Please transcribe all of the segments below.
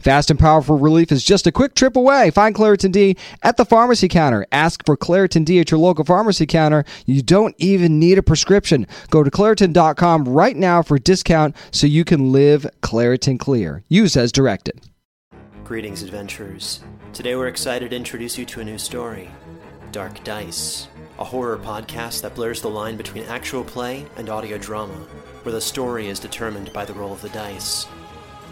Fast and powerful relief is just a quick trip away. Find Claritin D at the pharmacy counter. Ask for Claritin D at your local pharmacy counter. You don't even need a prescription. Go to Claritin.com right now for a discount so you can live Claritin Clear. Use as directed. Greetings, adventurers. Today we're excited to introduce you to a new story Dark Dice, a horror podcast that blurs the line between actual play and audio drama, where the story is determined by the roll of the dice.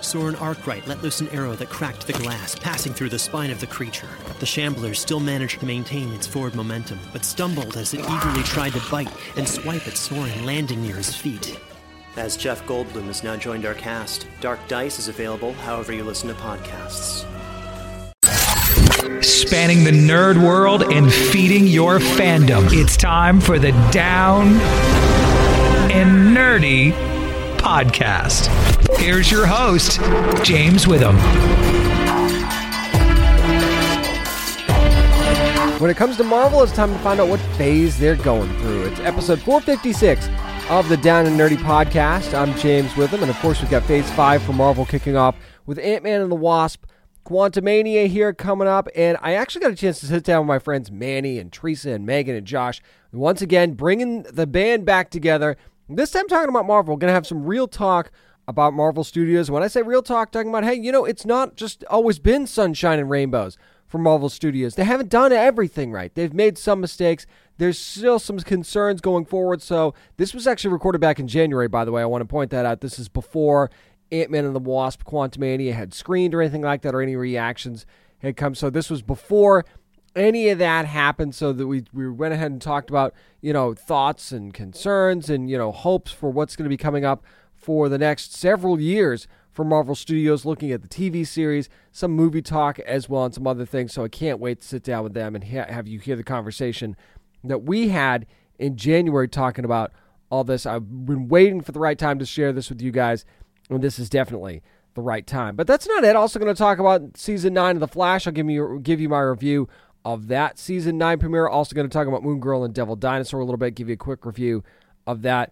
Soren Arkwright let loose an arrow that cracked the glass, passing through the spine of the creature. The shambler still managed to maintain its forward momentum, but stumbled as it eagerly tried to bite and swipe at Soren, landing near his feet. As Jeff Goldblum has now joined our cast, Dark Dice is available however you listen to podcasts. Spanning the nerd world and feeding your fandom. It's time for the Down and Nerdy podcast. Here's your host, James Witham. When it comes to Marvel, it's time to find out what phase they're going through. It's episode 456 of the Down and Nerdy podcast. I'm James Witham, and of course, we've got phase five for Marvel kicking off with Ant Man and the Wasp. Quantumania here coming up, and I actually got a chance to sit down with my friends Manny and Teresa and Megan and Josh. Once again, bringing the band back together. This time, talking about Marvel. We're going to have some real talk about Marvel Studios. When I say real talk, talking about, hey, you know, it's not just always been sunshine and rainbows for Marvel Studios. They haven't done everything right. They've made some mistakes. There's still some concerns going forward. So, this was actually recorded back in January, by the way. I want to point that out. This is before Ant Man and the Wasp Quantumania had screened or anything like that, or any reactions had come. So, this was before any of that happened so that we, we went ahead and talked about you know thoughts and concerns and you know hopes for what's going to be coming up for the next several years for Marvel Studios, looking at the TV series, some movie talk as well, and some other things. So I can't wait to sit down with them and ha- have you hear the conversation that we had in January talking about all this. I've been waiting for the right time to share this with you guys, and this is definitely the right time. But that's not it. Also going to talk about season nine of The Flash. I'll give you give you my review of that season nine premiere. Also going to talk about Moon Girl and Devil Dinosaur a little bit. Give you a quick review of that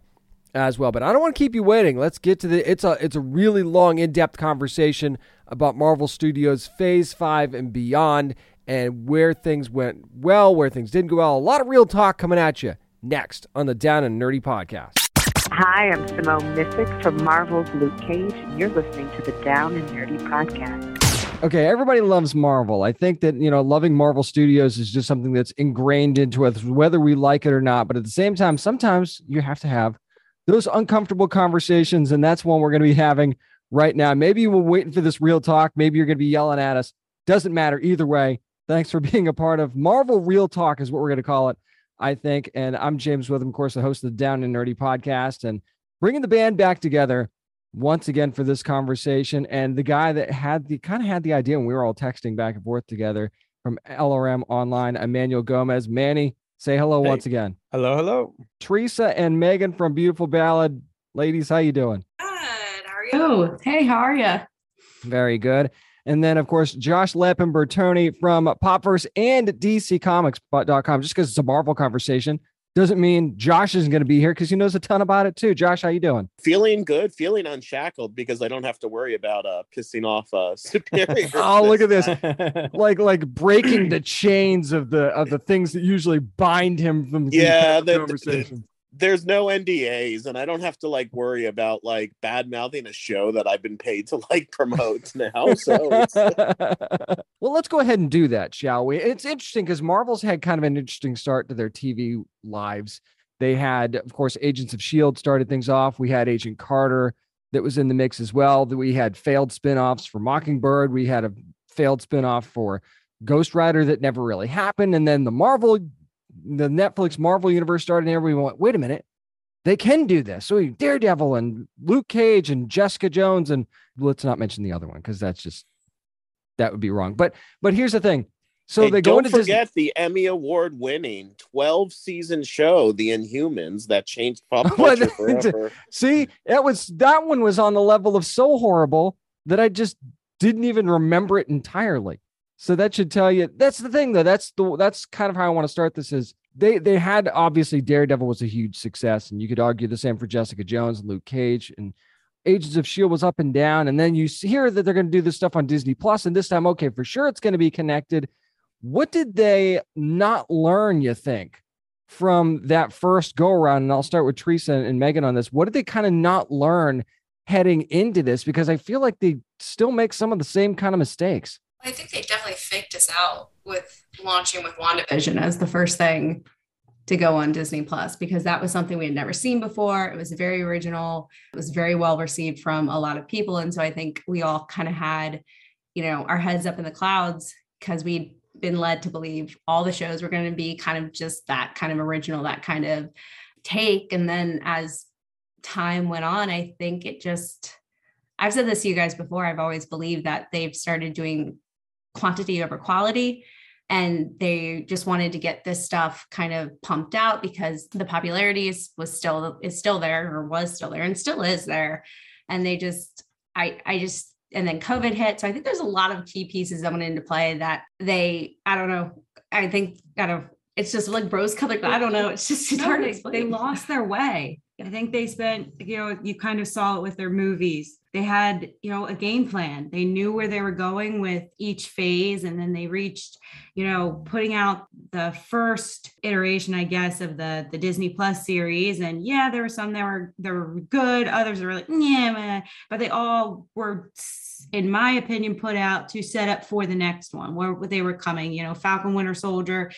as well. But I don't want to keep you waiting. Let's get to the. It's a it's a really long, in depth conversation about Marvel Studios Phase Five and beyond, and where things went well, where things didn't go well. A lot of real talk coming at you next on the Down and Nerdy podcast. Hi, I'm Simone Missick from Marvel's Luke Cage, and you're listening to the Down and Nerdy podcast. Okay, everybody loves Marvel. I think that, you know, loving Marvel Studios is just something that's ingrained into us, whether we like it or not. But at the same time, sometimes you have to have those uncomfortable conversations. And that's one we're going to be having right now. Maybe were waiting for this real talk. Maybe you're going to be yelling at us. Doesn't matter either way. Thanks for being a part of Marvel Real Talk, is what we're going to call it, I think. And I'm James Witham, of course, the host of the Down and Nerdy podcast, and bringing the band back together once again for this conversation. And the guy that had the kind of had the idea when we were all texting back and forth together from LRM Online, Emmanuel Gomez. Manny, say hello Hey. once again. Hello, hello. Teresa and Megan from Beautiful Ballad. Ladies, how you doing? Good. How are you? Oh, hey, how are you? Very good. And then, of course, Josh Lapin-Bertone from Popverse and DCComics.com. Just because it's a Marvel conversation doesn't mean Josh isn't going to be here because he knows a ton about it too. Josh, how you doing? Feeling good, feeling unshackled because I don't have to worry about uh pissing off uh superior. oh, look at this. like like breaking the chains of the of the things that usually bind him from yeah, the the, conversation. There's no NDAs and I don't have to like worry about like bad mouthing a show that I've been paid to like promote now. So well, let's go ahead and do that, shall we? It's interesting because Marvel's had kind of an interesting start to their TV lives. They had, of course, Agents of S.H.I.E.L.D. started things off. We had Agent Carter that was in the mix as well. We had failed spinoffs for Mockingbird. We had a failed spinoff for Ghost Rider that never really happened. And then the Marvel, the Netflix Marvel universe started, and everyone went, wait a minute, they can do this. So Daredevil and Luke Cage and Jessica Jones. And let's not mention the other one because that's just, that would be wrong. But, but here's the thing. So Hey, they go don't into Disney. forget the Emmy Award winning 12 season show, The Inhumans, that changed pop culture forever. See, that was that one was on the level of so horrible that I just didn't even remember it entirely. So that should tell you that's the thing though. That's the that's kind of how I want to start this is they they had obviously Daredevil was a huge success, and you could argue the same for Jessica Jones and Luke Cage and Agents of Shield was up and down, and then you hear that they're going to do this stuff on Disney Plus, and this time, okay, for sure it's going to be connected. What did they not learn? You think from that first go around? And I'll start with Teresa and Megan on this. What did they kind of not learn heading into this? Because I feel like they still make some of the same kind of mistakes. I think they definitely faked us out with launching with WandaVision as the first thing to go on Disney Plus because that was something we had never seen before. It was very original. It was very well received from a lot of people. And so I think we all kind of had, you know, our heads up in the clouds because we'd been led to believe all the shows were going to be kind of just that kind of original, that kind of take. And then as time went on, I think it just, I've said this to you guys before. I've always believed that they've started doing quantity over quality. And they just wanted to get this stuff kind of pumped out because the popularity is, was still is still there or was still there and still is there. And they just i i just and then covid hit. So i think there's a lot of key pieces that went into play that they i don't know i think i don't it's just like rose colored but i don't know. It's just it's No, hard to they, explain. they lost their way. I think they spent, you know, you kind of saw it with their movies. They had, you know, a game plan. They knew where they were going with each phase. And then they reached, you know, putting out the first iteration, I guess, of the the Disney Plus series. And yeah, there were some that were that were good, others were like, yeah, but they all were in my opinion, put out to set up for the next one where they were coming, you know, Falcon Winter Soldier,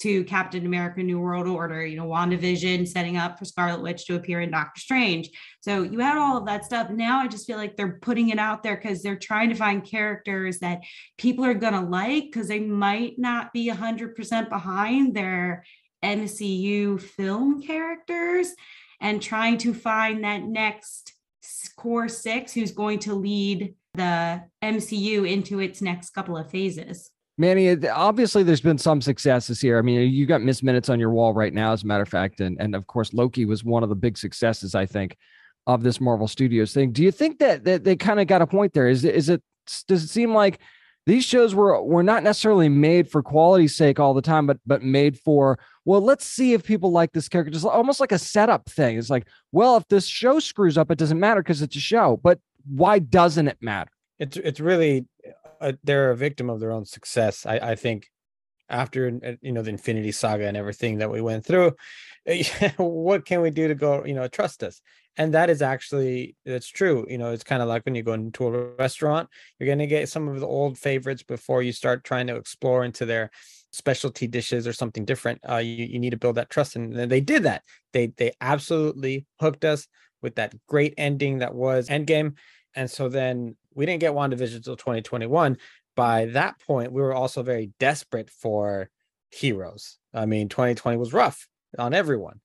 to Captain America New World Order, you know, WandaVision setting up for Scarlet Witch to appear in Doctor Strange. So you had all of that stuff. Now I just feel like they're putting it out there because they're trying to find characters that people are going to like because they might not be 100% behind their MCU film characters and trying to find that next core six who's going to lead the MCU into its next couple of phases. Manny, obviously there's been some successes here. I mean, you got Miss Minutes on your wall right now, as a matter of fact, and and of course Loki was one of the big successes, I think, of this Marvel Studios thing. Do you think that that they kind of got a point there? Is is it does it seem like these shows were were not necessarily made for quality's sake all the time, but but made for well, let's see if people like this character. Just almost like a setup thing. It's like, well, if this show screws up, it doesn't matter because it's a show. But why doesn't it matter? It's it's really uh, they're a victim of their own success. I I think after uh, you know the Infinity Saga and everything that we went through, what can we do to go you know trust us? And that is actually that's true. You know, it's kind of like when you go into a restaurant, you're gonna get some of the old favorites before you start trying to explore into their specialty dishes or something different. Uh, you you need to build that trust, and they did that. They they absolutely hooked us with that great ending that was Endgame. And so then we didn't get WandaVision until 2021. By that point, we were also very desperate for heroes. I mean, 2020 was rough on everyone.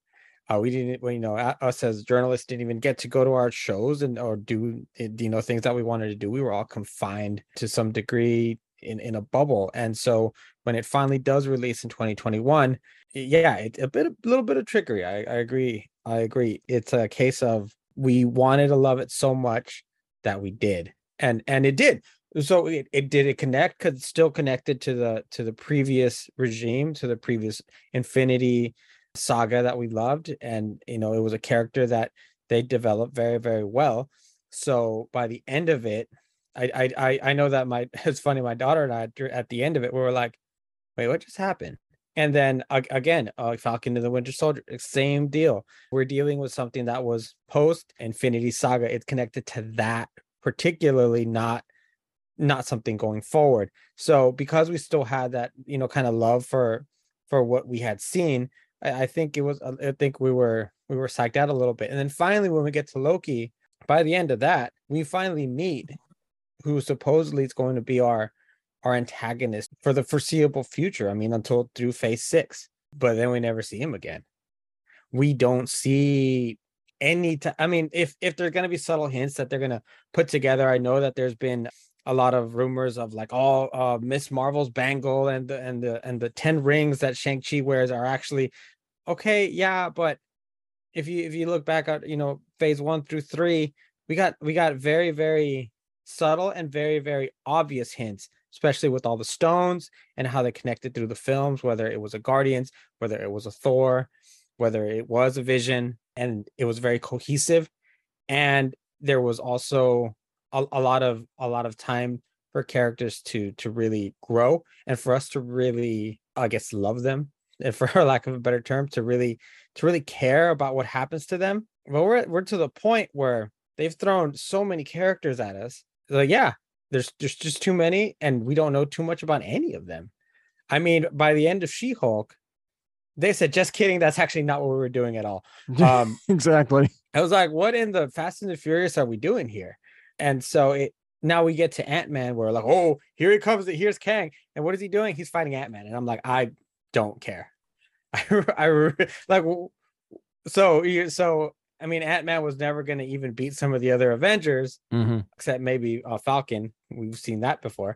Uh, we didn't, you know, us as journalists didn't even get to go to our shows and or do eh, you know things that we wanted to do. We were all confined to some degree in in a bubble. And so when it finally does release in 2021, yeah, it's a bit, a little bit of trickery. I, I agree. I agree. It's a case of we wanted to love it so much that we did and and it did. So it, it did it connect because still connected to the to the previous regime to the previous infinity saga that we loved. And you know it was a character that they developed very very well. So by the end of it i i i know that my it's funny my daughter and i at the end of it we were like wait what just happened? And then again uh, falcon and the winter soldier same deal. We're dealing with something that was post infinity saga. It's connected to that particularly not not something going forward so because we still had that you know kind of love for for what we had seen I, I think it was I think we were we were psyched out a little bit. And then finally when we get to Loki, by the end of that, we finally meet who supposedly is going to be our our antagonist for the foreseeable future. I mean, until through phase six. But then we never see him again. We don't see any time. I mean, if if there're gonna be subtle hints that they're gonna put together, I know that there's been a lot of rumors of like all uh, Miss Marvel's bangle and the and the and the ten rings that Shang Chi wears are actually okay. Yeah, but if you if you look back at you know phase one through three, we got we got very very subtle and very very obvious hints, especially with all the stones and how they connected through the films. Whether it was a Guardians, whether it was a Thor, whether it was a Vision, and it was very cohesive. And there was also a, a lot of a lot of time for characters to to really grow and for us to really i guess love them and for lack of a better term to really to really care about what happens to them. But we're we're to the point where they've thrown so many characters at us. Like yeah there's there's just too many and we don't know too much about any of them. I mean by the end of she-hulk they said just kidding that's actually not what we were doing at all um exactly i was like what in the fast and the furious are we doing here and so it now we get to Ant-Man where like, oh, here he comes, here's Kang. And what is he doing? He's fighting Ant-Man. And I'm like, I don't care. I, I like so so I mean, Ant Man was never going to even beat some of the other Avengers, mm-hmm. except maybe uh, Falcon. We've seen that before.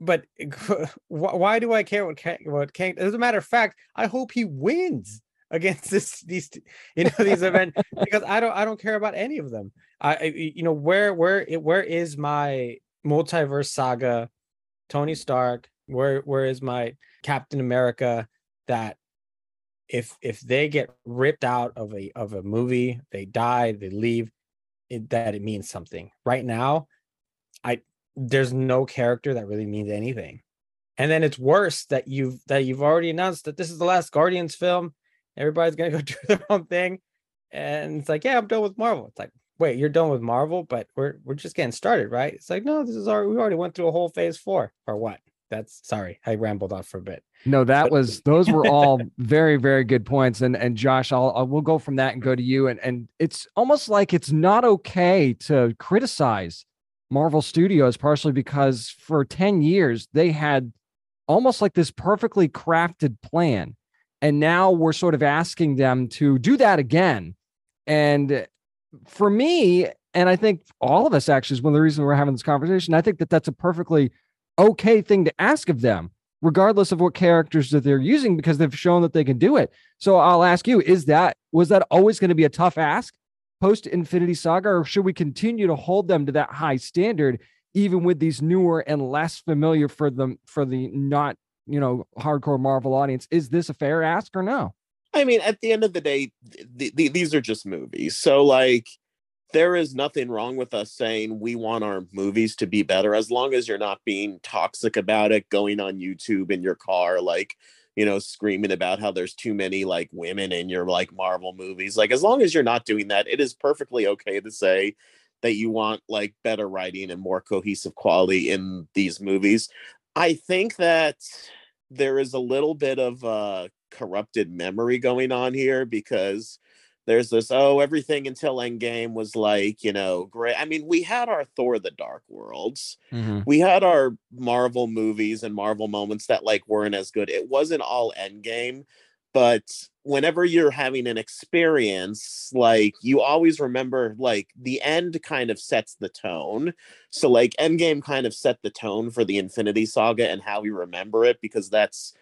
But why do I care what Kang, what Kang? As a matter of fact, I hope he wins against this these you know these events because I don't I don't care about any of them. I you know where where where is my multiverse saga, Tony Stark? Where where is my Captain America? That if if they get ripped out of a of a movie, they die, they leave, it, that it means something. Right now, I there's no character that really means anything. And then it's worse that you've that you've already announced that this is the last Guardians film. Everybody's gonna go do their own thing. And it's like yeah i'm done with marvel. It's like wait you're done with marvel but we're we're just getting started right? It's like no this is our we already went through a whole phase four. Or what that's sorry i rambled off for a bit no that was those were all very very good points and and josh I'll, I'll we'll go from that and go to you and and it's almost like it's not okay to criticize marvel studios partially because for 10 years they had almost like this perfectly crafted plan and now we're sort of asking them to do that again. And for me, and I think all of us actually is one of the reasons we're having this conversation. I think that that's a perfectly okay thing to ask of them, regardless of what characters that they're using, because they've shown that they can do it. So I'll ask you: Is that was that always going to be a tough ask post Infinity Saga, or should we continue to hold them to that high standard, even with these newer and less familiar for them for the not you know hardcore Marvel audience. Is this a fair ask or no? I mean, at the end of the day, th- th- these are just movies. So like there is nothing wrong with us saying we want our movies to be better as long as you're not being toxic about it going on youtube in your car like you know screaming about how there's too many like women in your like marvel movies like as long as you're not doing that it is perfectly okay to say that you want like better writing and more cohesive quality in these movies. I think that there is a little bit of uh corrupted memory going on here because there's this oh everything until endgame was like you know great. I mean we had our thor the dark worlds. Mm-hmm. we had our marvel movies and marvel moments that like weren't as good. It wasn't all endgame but whenever you're having an experience like you always remember like the end kind of sets the tone. So like endgame kind of set the tone for the infinity saga and how we remember it because that's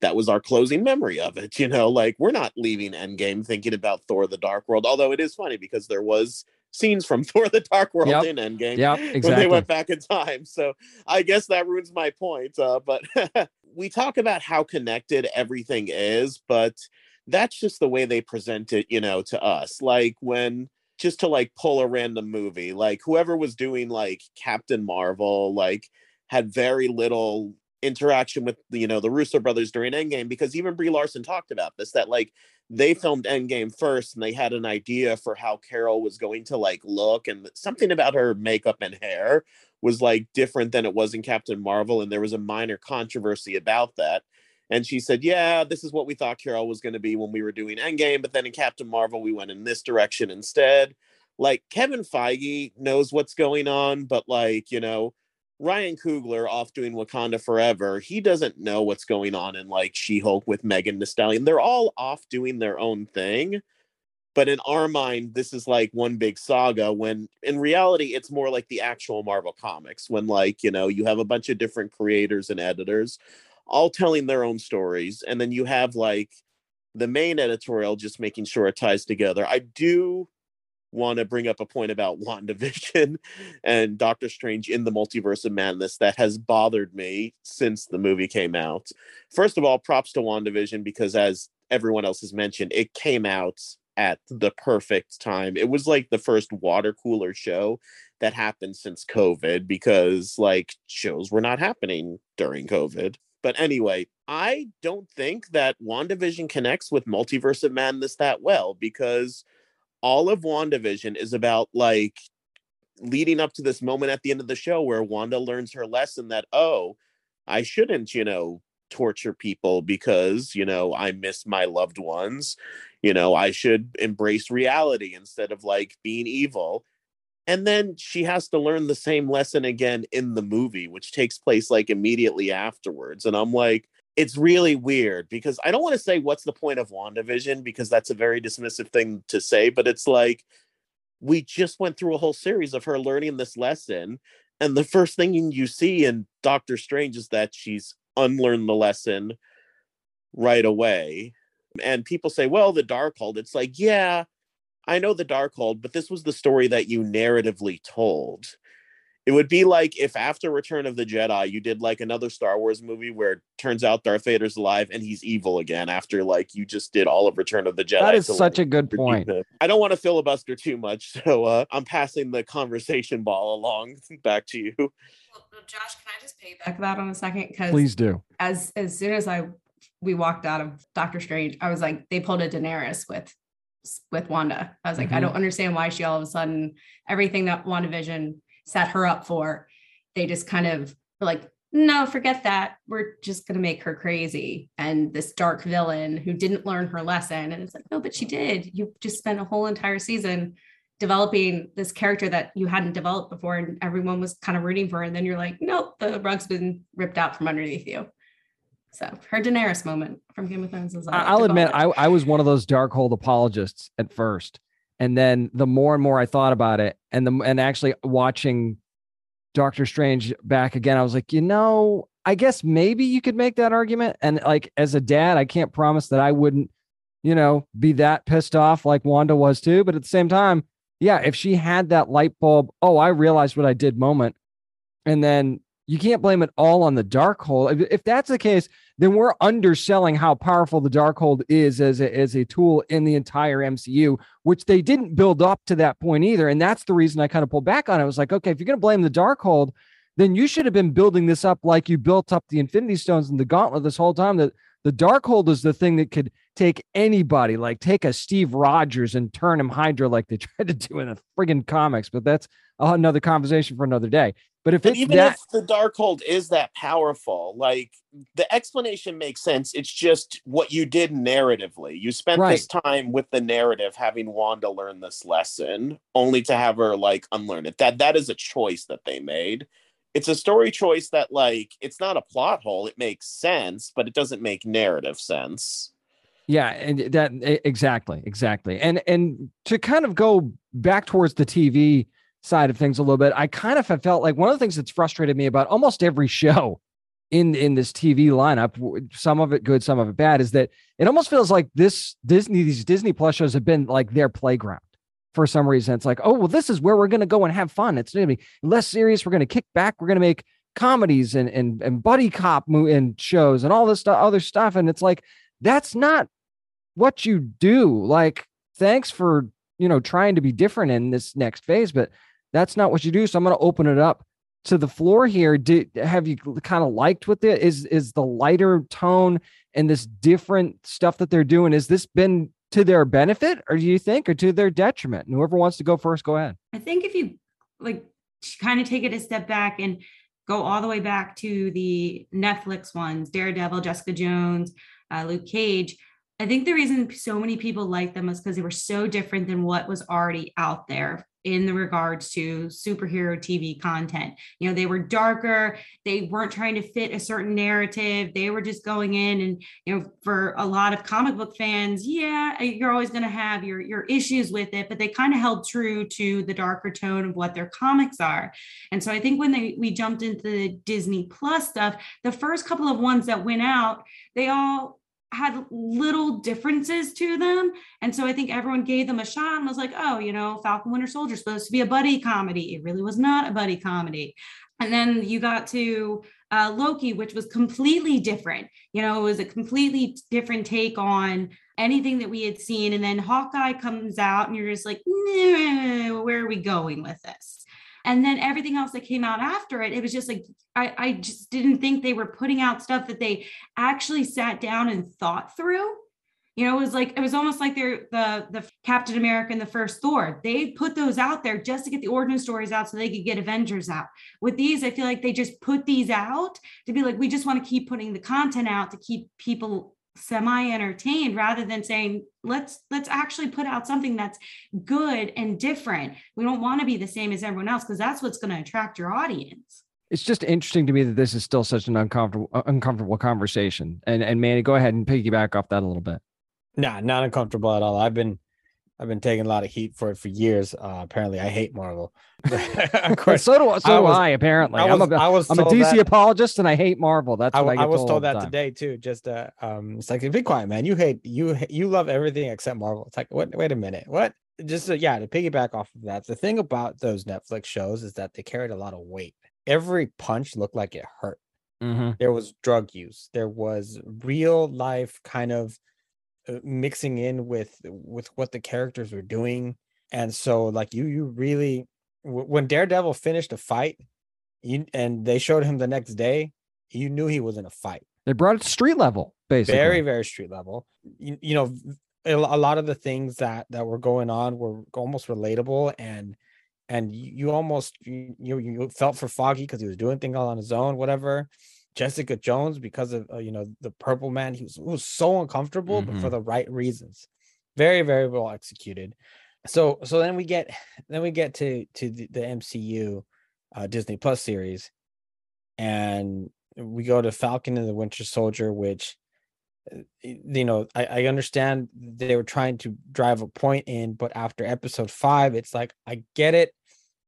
that was our closing memory of it you know like we're not leaving endgame thinking about thor the dark world although it is funny because there was scenes from Thor the Dark World yep. in Endgame yep, exactly. when they went back in time. So I guess that ruins my point. Uh, but we talk about how connected everything is, but that's just the way they present it, you know, to us. Like when just to like pull a random movie, like whoever was doing like Captain Marvel, like had very little interaction with you know the Russo brothers during Endgame because even Brie Larson talked about this that like they filmed Endgame first and they had an idea for how Carol was going to like look and something about her makeup and hair was like different than it was in Captain Marvel and there was a minor controversy about that. And she said, "Yeah, this is what we thought Carol was going to be when we were doing Endgame, but then in Captain Marvel we went in this direction instead." Like Kevin Feige knows what's going on, but like, you know, Ryan Coogler off doing Wakanda Forever, he doesn't know what's going on in like She Hulk with Megan Thee Stallion. They're all off doing their own thing. But in our mind, this is like one big saga when in reality, it's more like the actual Marvel comics when, like, you know, you have a bunch of different creators and editors all telling their own stories. And then you have like the main editorial just making sure it ties together. I do want to bring up a point about WandaVision and Doctor Strange in the Multiverse of Madness that has bothered me since the movie came out. First of all, props to WandaVision because, as everyone else has mentioned, it came out at the perfect time. It was like the first water cooler show that happened since COVID because, like, shows were not happening during COVID. But anyway, I don't think that WandaVision connects with Multiverse of Madness that well because all of WandaVision is about like leading up to this moment at the end of the show where Wanda learns her lesson that, oh, I shouldn't, you know, torture people because, you know, I miss my loved ones. You know, I should embrace reality instead of like being evil. And then she has to learn the same lesson again in the movie, which takes place like immediately afterwards. And I'm like, it's really weird because I don't want to say what's the point of WandaVision because that's a very dismissive thing to say, but it's like we just went through a whole series of her learning this lesson. And the first thing you see in Doctor Strange is that she's unlearned the lesson right away. And people say, well, the Darkhold. It's like, yeah, I know the Darkhold, but this was the story that you narratively told it would be like if after Return of the Jedi you did like another Star Wars movie where it turns out Darth Vader's alive and he's evil again after like you just did all of Return of the Jedi. That is such a good point. I don't want to filibuster too much, so uh, I'm passing the conversation ball along back to you. Well, Josh, can I just piggyback that on a second? Because please do. As as soon as I we walked out of Doctor Strange, I was like, they pulled a Daenerys with with Wanda. I was like, mm-hmm. I don't understand why she all of a sudden everything that WandaVision set her up for, they just kind of were like, no, forget that. We're just going to make her crazy. And this dark villain who didn't learn her lesson. And it's like, no, but she did. You just spent a whole entire season developing this character that you hadn't developed before and everyone was kind of rooting for her. And then you're like, nope, the rug's been ripped out from underneath you. So her Daenerys moment from Game of Thrones is. I'll admit, I, I was one of those Darkhold apologists at first and then the more and more I thought about it, and the and actually watching Doctor Strange back again, I was like, you know, I guess maybe you could make that argument. And like as a dad, I can't promise that I wouldn't, you know, be that pissed off like Wanda was too. But at the same time, yeah, if she had that light bulb, oh, I realized what I did moment, and then you can't blame it all on the Darkhold. If that's the case, then we're underselling how powerful the Darkhold is as a, as a tool in the entire MCU, which they didn't build up to that point either. And that's the reason I kind of pulled back on it. I was like, okay, if you're going to blame the Darkhold, then you should have been building this up like you built up the Infinity Stones and the Gauntlet this whole time. That the Darkhold is the thing that could take anybody, like take a Steve Rogers and turn him Hydra like they tried to do in the friggin' comics. But that's another conversation for another day. But if it's even that, if the Darkhold is that powerful, like the explanation makes sense. It's just what you did narratively. You spent right. this time with the narrative, having Wanda learn this lesson, only to have her like unlearn it. That that is a choice that they made. It's a story choice that like it's not a plot hole. It makes sense, but it doesn't make narrative sense. Yeah, and that exactly, exactly. And and to kind of go back towards the TV side of things a little bit, I kind of have felt like one of the things that's frustrated me about almost every show in in this TV lineup, some of it good, some of it bad, is that it almost feels like this Disney these Disney Plus shows have been like their playground for some reason. It's like, oh well, this is where we're going to go and have fun. It's going to be less serious. We're going to kick back. We're going to make comedies and and and buddy cop and shows and all this stuff, other stuff. And it's like that's not what you do. Like, thanks for, you know, trying to be different in this next phase, but that's not what you do. So I'm going to open it up to the floor here. Did have you kind of liked with it? Is is the lighter tone and this different stuff that they're doing? Has this been to their benefit, or do you think, or to their detriment? And whoever wants to go first, go ahead. I think if you like kind of take it a step back and go all the way back to the Netflix ones, Daredevil, Jessica Jones, uh, Luke Cage. I think the reason so many people like them is because they were so different than what was already out there in the regards to superhero TV content. You know, they were darker, they weren't trying to fit a certain narrative. They were just going in and, you know, for a lot of comic book fans, yeah, you're always going to have your your issues with it, but they kind of held true to the darker tone of what their comics are. And so I think when they we jumped into the Disney Plus stuff, the first couple of ones that went out, they all had little differences to them. And so I think everyone gave them a shot and was like, oh, you know, Falcon Winter Soldier is supposed to be a buddy comedy. It really was not a buddy comedy. And then you got to uh, Loki, which was completely different. You know, it was a completely different take on anything that we had seen. And then Hawkeye comes out, and you're just like, where are we going with this? And then everything else that came out after it, it was just like, I, I just didn't think they were putting out stuff that they actually sat down and thought through. You know, it was like it was almost like they're the the Captain America and the first Thor. They put those out there just to get the origin stories out so they could get Avengers out. With these, I feel like they just put these out to be like, we just want to keep putting the content out to keep people semi entertained rather than saying let's let's actually put out something that's good and different. We don't want to be the same as everyone else because that's what's going to attract your audience. It's just interesting to me that this is still such an uncomfortable uh, uncomfortable conversation. And and manny go ahead and piggyback off that a little bit. Nah not uncomfortable at all. I've been I've been taking a lot of heat for it for years. Uh, apparently, I hate Marvel. of course, so do so I was, I. Apparently, I was, I'm a, I was I'm a DC that, apologist, and I hate Marvel. That's what I, I, I was told, told that today too. Just uh, um, it's like be quiet, man. You hate you you love everything except Marvel. It's like what? Wait a minute, what? Just uh, yeah, to piggyback off of that, the thing about those Netflix shows is that they carried a lot of weight. Every punch looked like it hurt. Mm-hmm. There was drug use. There was real life kind of Uh, mixing in with with what the characters were doing. And so like you you really when daredevil finished a fight you, and they showed him the next day you knew he was in a fight. They brought it to street level basically. Very very street level. You, you know a lot of the things that that were going on were almost relatable and and you, you almost you, you felt for foggy because he was doing things all on his own whatever Jessica Jones because of uh, you know the Purple Man. He was, was so uncomfortable, mm-hmm. but for mm-hmm. the right reasons. Very very well executed. So so then we get then we get to to the, the MCU uh, Disney Plus series, and we go to Falcon and the Winter Soldier, which uh, you know I, I understand they were trying to drive a point in, but after episode five, it's like I get it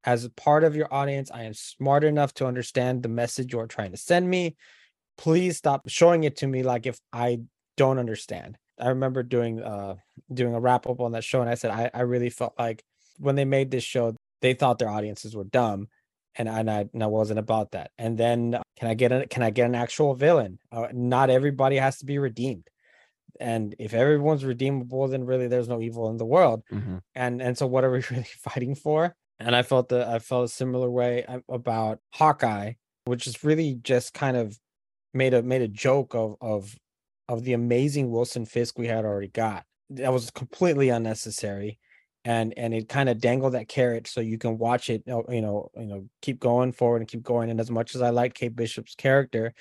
as a part of your audience, I am smart enough to understand the message you're trying to send me. Please stop showing it to me like if I don't understand. I remember doing uh doing a wrap up on that show, and I said I, I really felt like when they made this show, they thought their audiences were dumb, and and I, and I wasn't about that. And then can I get a can I get an actual villain? Uh, not everybody has to be redeemed and if everyone's redeemable then really there's no evil in the world mm-hmm. and and so what are we really fighting for and I felt that I felt a similar way about Hawkeye, which is really just kind of made a made a joke of of of the amazing Wilson Fisk we had already got. That was completely unnecessary, and and it kind of dangled that carrot so you can watch it. You know, you know, keep going forward and keep going. And as much as I like Kate Bishop's character,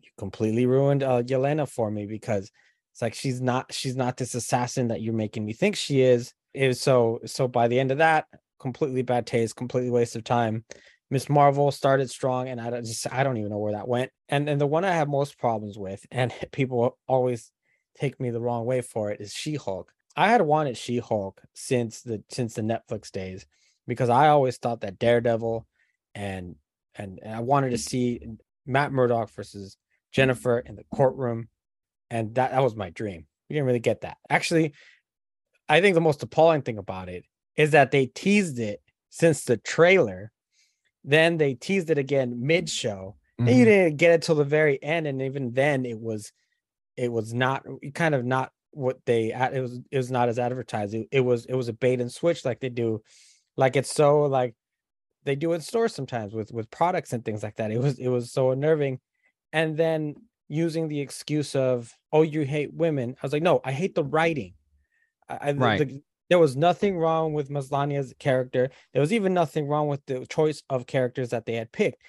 you completely ruined uh, Yelena for me because it's like she's not she's not this assassin that you're making me think she is. Is so so by the end of that, completely bad taste, completely waste of time. Miss Marvel started strong, and I just I don't even know where that went. And and the one I have most problems with, and people always take me the wrong way for it, is She Hulk. I had wanted She Hulk since the since the Netflix days because I always thought that Daredevil and and, and I wanted to mm. see Matt Murdock versus Jennifer in the courtroom, and that that was my dream. We didn't really get that. Actually, I think the most appalling thing about it is that they teased it since the trailer. Then they teased it again mid show. Mm-hmm. And you didn't get it till the very end. And even then it was it was not kind of not what they it was it was not as advertised. It, it was it was a bait and switch like they do, like it's so like they do in stores sometimes with with products and things like that. It was it was so unnerving, and then using the excuse of oh you hate women. I was like no, I hate the writing. I, right. The, there was nothing wrong with Maslany's character. There was even nothing wrong with the choice of characters that they had picked.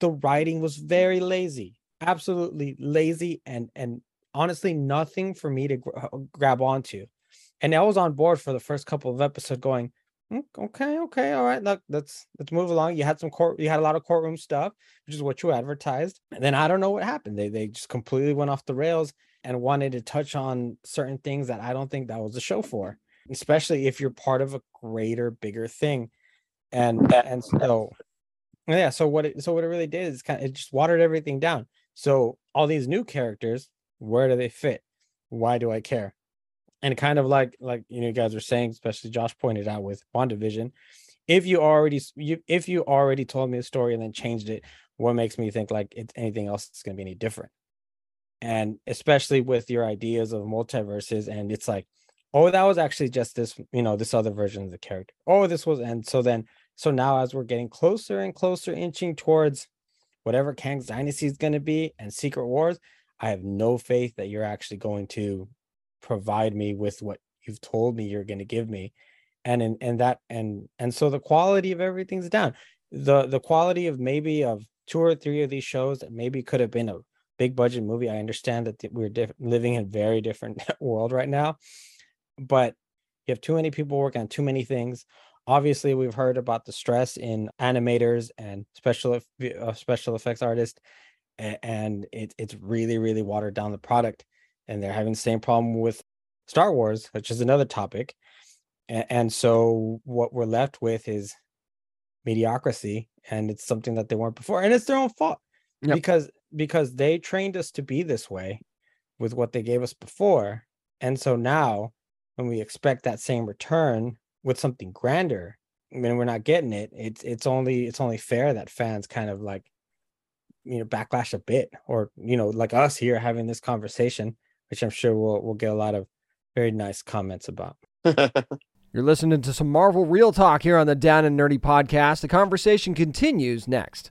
The writing was very lazy, absolutely lazy, and and honestly nothing for me to gr- grab onto. And I was on board for the first couple of episodes, going, "Mm, okay, okay, all right, look, let's let's move along. You had some court, you had a lot of courtroom stuff, which is what you advertised. And then I don't know what happened. They they just completely went off the rails and wanted to touch on certain things that I don't think that was the show for, especially if you're part of a greater, bigger thing. And and so yeah, so what it so what it really did is kind of it just watered everything down. So all these new characters, where do they fit? Why do I care? And kind of like like you know you guys were saying, especially Josh pointed out with WandaVision, if you already you if you already told me a story and then changed it, what makes me think like it's anything else is going to be any different? And especially with your ideas of multiverses, and it's like, oh, that was actually just this, you know, this other version of the character. Oh, this was, and so then, so now as we're getting closer and closer, inching towards whatever Kang's dynasty is going to be and Secret Wars, I have no faith that you're actually going to provide me with what you've told me you're going to give me. And in and that and and so the quality of everything's down. The the quality of maybe of two or three of these shows that maybe could have been a big budget movie i understand that we're diff- living in a very different world right now but you have too many people working on too many things obviously we've heard about the stress in animators and special uh, special effects artists and it, it's really really watered down the product and they're having the same problem with star wars which is another topic and, and so what we're left with is mediocrity and it's something that they weren't before and it's their own fault yep. because because they trained us to be this way with what they gave us before and so now when we expect that same return with something grander I mean, we're not getting it. It's it's only it's only fair that fans kind of like you know backlash a bit or you know like us here having this conversation which i'm sure we'll we'll get a lot of very nice comments about. You're listening to some marvel real talk here on the down and nerdy podcast. The conversation continues next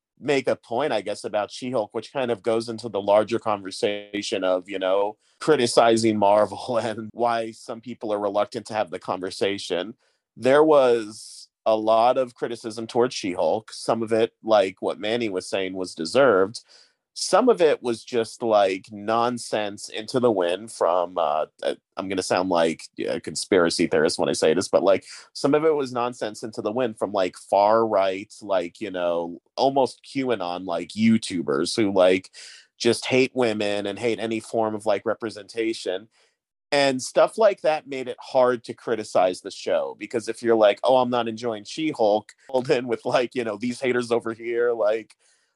make a point, I guess, about She Hulk, which kind of goes into the larger conversation of, you know, criticizing Marvel and why some people are reluctant to have the conversation. There was a lot of criticism towards She Hulk. Some of it, like what Manny was saying, was deserved some of it was just like nonsense into the wind from uh, uh i'm going to sound like a conspiracy theorist when i say this but like some of it was nonsense into the wind from like far right like you know almost qanon like youtubers who like just hate women and hate any form of like representation. And stuff like that made it hard to criticize the show because if you're like oh i'm not enjoying she-hulk pulled in with like you know these haters over here like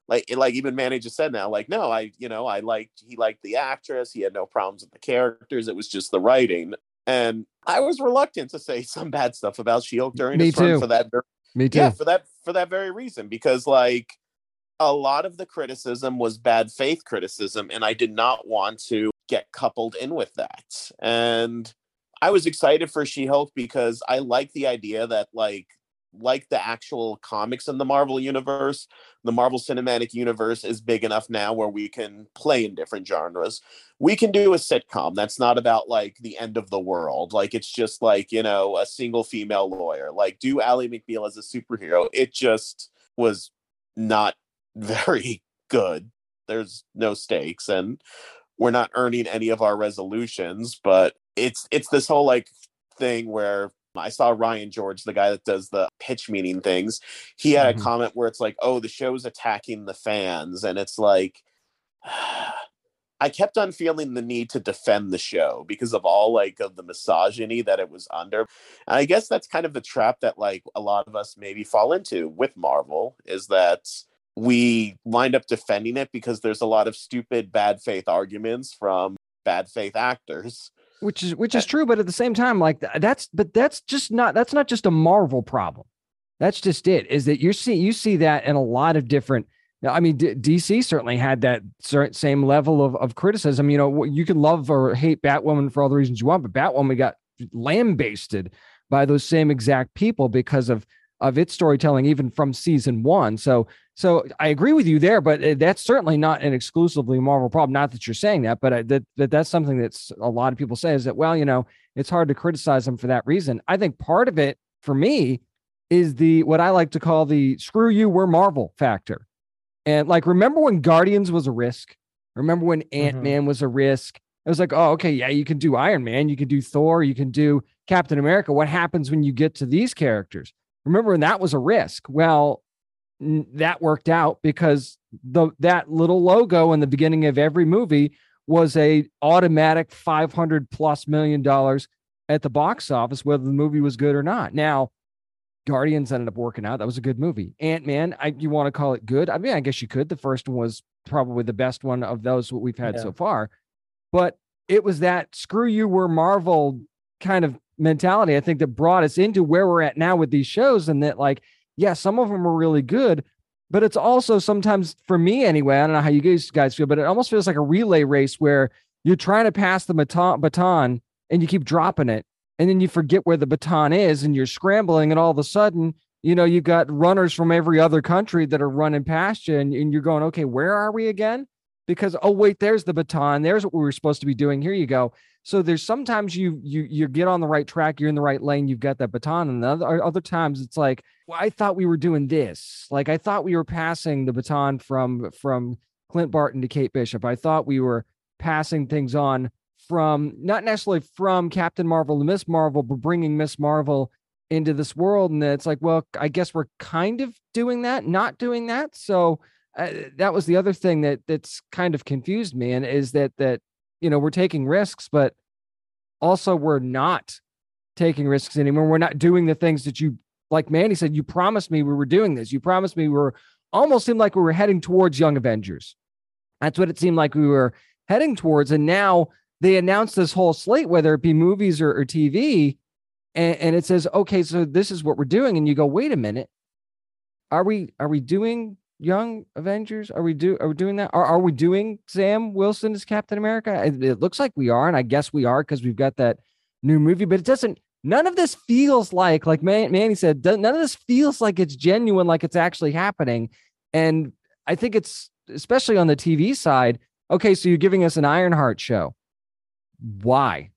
like like even Manny just said now, like, no, I, you know, I liked he liked the actress, he had no problems with the characters, it was just the writing. And I was reluctant to say some bad stuff about She-Hulk during Me his too. for that Me too. yeah, for that for that very reason. Because like a lot of the criticism was bad faith criticism, and I did not want to get coupled in with that. And I was excited for She-Hulk because I like the idea that like like the actual comics in the Marvel universe, the Marvel Cinematic Universe is big enough now where we can play in different genres. We can do a sitcom that's not about like the end of the world. Like it's just like, you know, a single female lawyer. Like do Ally McBeal as a superhero. It just was not very good. There's no stakes and we're not earning any of our resolutions, but it's it's this whole like thing where I saw Ryan George, the guy that does the pitch meeting things. He had mm-hmm. a comment where it's like, "Oh, the show's attacking the fans," and it's like, I kept on feeling the need to defend the show because of all like of the misogyny that it was under. And I guess that's kind of the trap that like a lot of us maybe fall into with Marvel is that we wind up defending it because there's a lot of stupid bad faith arguments from bad faith actors which is which is true but at the same time like that's but that's just not that's not just a marvel problem that's just it is that you see you see that in a lot of different I mean, D- DC certainly had that same level of, of criticism. You know, you can love or hate Batwoman for all the reasons you want, but Batwoman got lambasted by those same exact people because of of its storytelling, even from season one. So, so I agree with you there, but uh, that's certainly not an exclusively Marvel problem. Not that you're saying that, but I, that, that that's something that's a lot of people say is that well, you know, it's hard to criticize them for that reason. I think part of it for me is the what I like to call the screw you, we're Marvel factor. And like, remember when Guardians was a risk? Remember when Ant Man mm-hmm. was a risk? It was like, oh, okay, yeah, you can do Iron Man, you can do Thor, you can do Captain America. What happens when you get to these characters? Remember when that was a risk? Well, n- that worked out because the that little logo in the beginning of every movie was a automatic 500 plus million dollars at the box office whether the movie was good or not. Now, Guardians ended up working out. That was a good movie. Ant-Man, I you want to call it good? I mean, I guess you could. The first one was probably the best one of those what we've had yeah. so far. But it was that screw you, we're Marvel kind of mentality, I think, that brought us into where we're at now with these shows. And that, like, yeah, some of them are really good, but it's also sometimes, for me anyway, I don't know how you guys, feel, but it almost feels like a relay race where you're trying to pass the baton, baton and you keep dropping it. And then you forget where the baton is and you're scrambling. And all of a sudden, you know, you've got runners from every other country that are running past you. And, and you're going, okay, where are we again? Because, oh, wait, there's the baton. There's what we were supposed to be doing. Here you go. So there's sometimes you you you get on the right track, you're in the right lane, you've got that baton, and other other times it's like, well, I thought we were doing this. Like I thought we were passing the baton from from Clint Barton to Kate Bishop. I thought we were passing things on from not necessarily from Captain Marvel to Miss Marvel, but bringing Miss Marvel into this world. And it's like, well, I guess we're kind of doing that, not doing that. So uh, that was the other thing that that's kind of confused me, and is that that you know, we're taking risks, but also we're not taking risks anymore. We're not doing the things that you, like Mandy said, you promised me we were doing this. You promised me we were almost seemed like we were heading towards Young Avengers. That's what it seemed like we were heading towards. And now they announced this whole slate, whether it be movies or, or TV, and, and it says, okay, so this is what we're doing. And you go, wait a minute. Are we are we doing Young Avengers? Are we do are we doing that? Are, are we doing Sam Wilson as Captain America? It, it looks like we are, and I guess we are because we've got that new movie. But it doesn't. None of this feels like like Man, Manny said. None of this feels like it's genuine, like it's actually happening. And I think it's especially on the TV side. Okay, so you're giving us an Ironheart show. Why?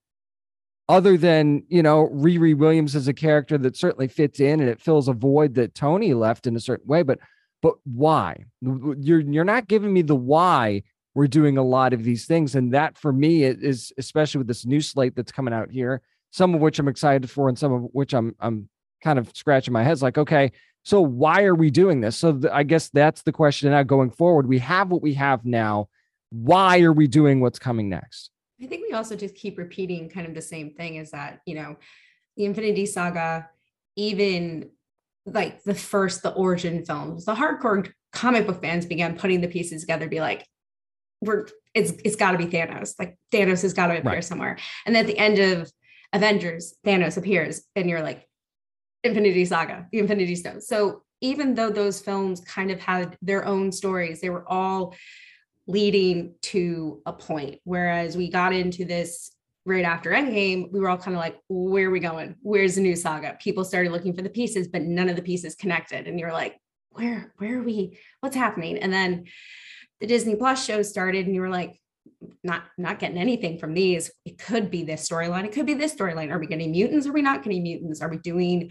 Other than you know, Riri Williams is a character that certainly fits in and it fills a void that Tony left in a certain way, but but why? You're you're not giving me the why we're doing a lot of these things, and that for me is especially with this new slate that's coming out here. Some of which I'm excited for, and some of which I'm I'm kind of scratching my head. Like, okay, so why are we doing this? So th- I guess that's the question now going forward. We have what we have now. Why are we doing what's coming next? I think we also just keep repeating kind of the same thing is that, you know, the Infinity Saga, even like the first the origin films. The hardcore comic book fans began putting the pieces together to be like we're it's it's got to be thanos. Like thanos has got to appear right. somewhere. And at the end of avengers thanos appears and you're like infinity saga the infinity stones. So even though those films kind of had their own stories they were all leading to a point. Whereas we got into this right after Endgame, we were all kind of like, where are we going? Where's the new saga? People started looking for the pieces, but none of the pieces connected. And you're like, where, where are we? What's happening? And then the Disney Plus show started, and you were like, not not getting anything from these. It could be this storyline. It could be this storyline. Are we getting mutants? Are we not getting mutants? Are we doing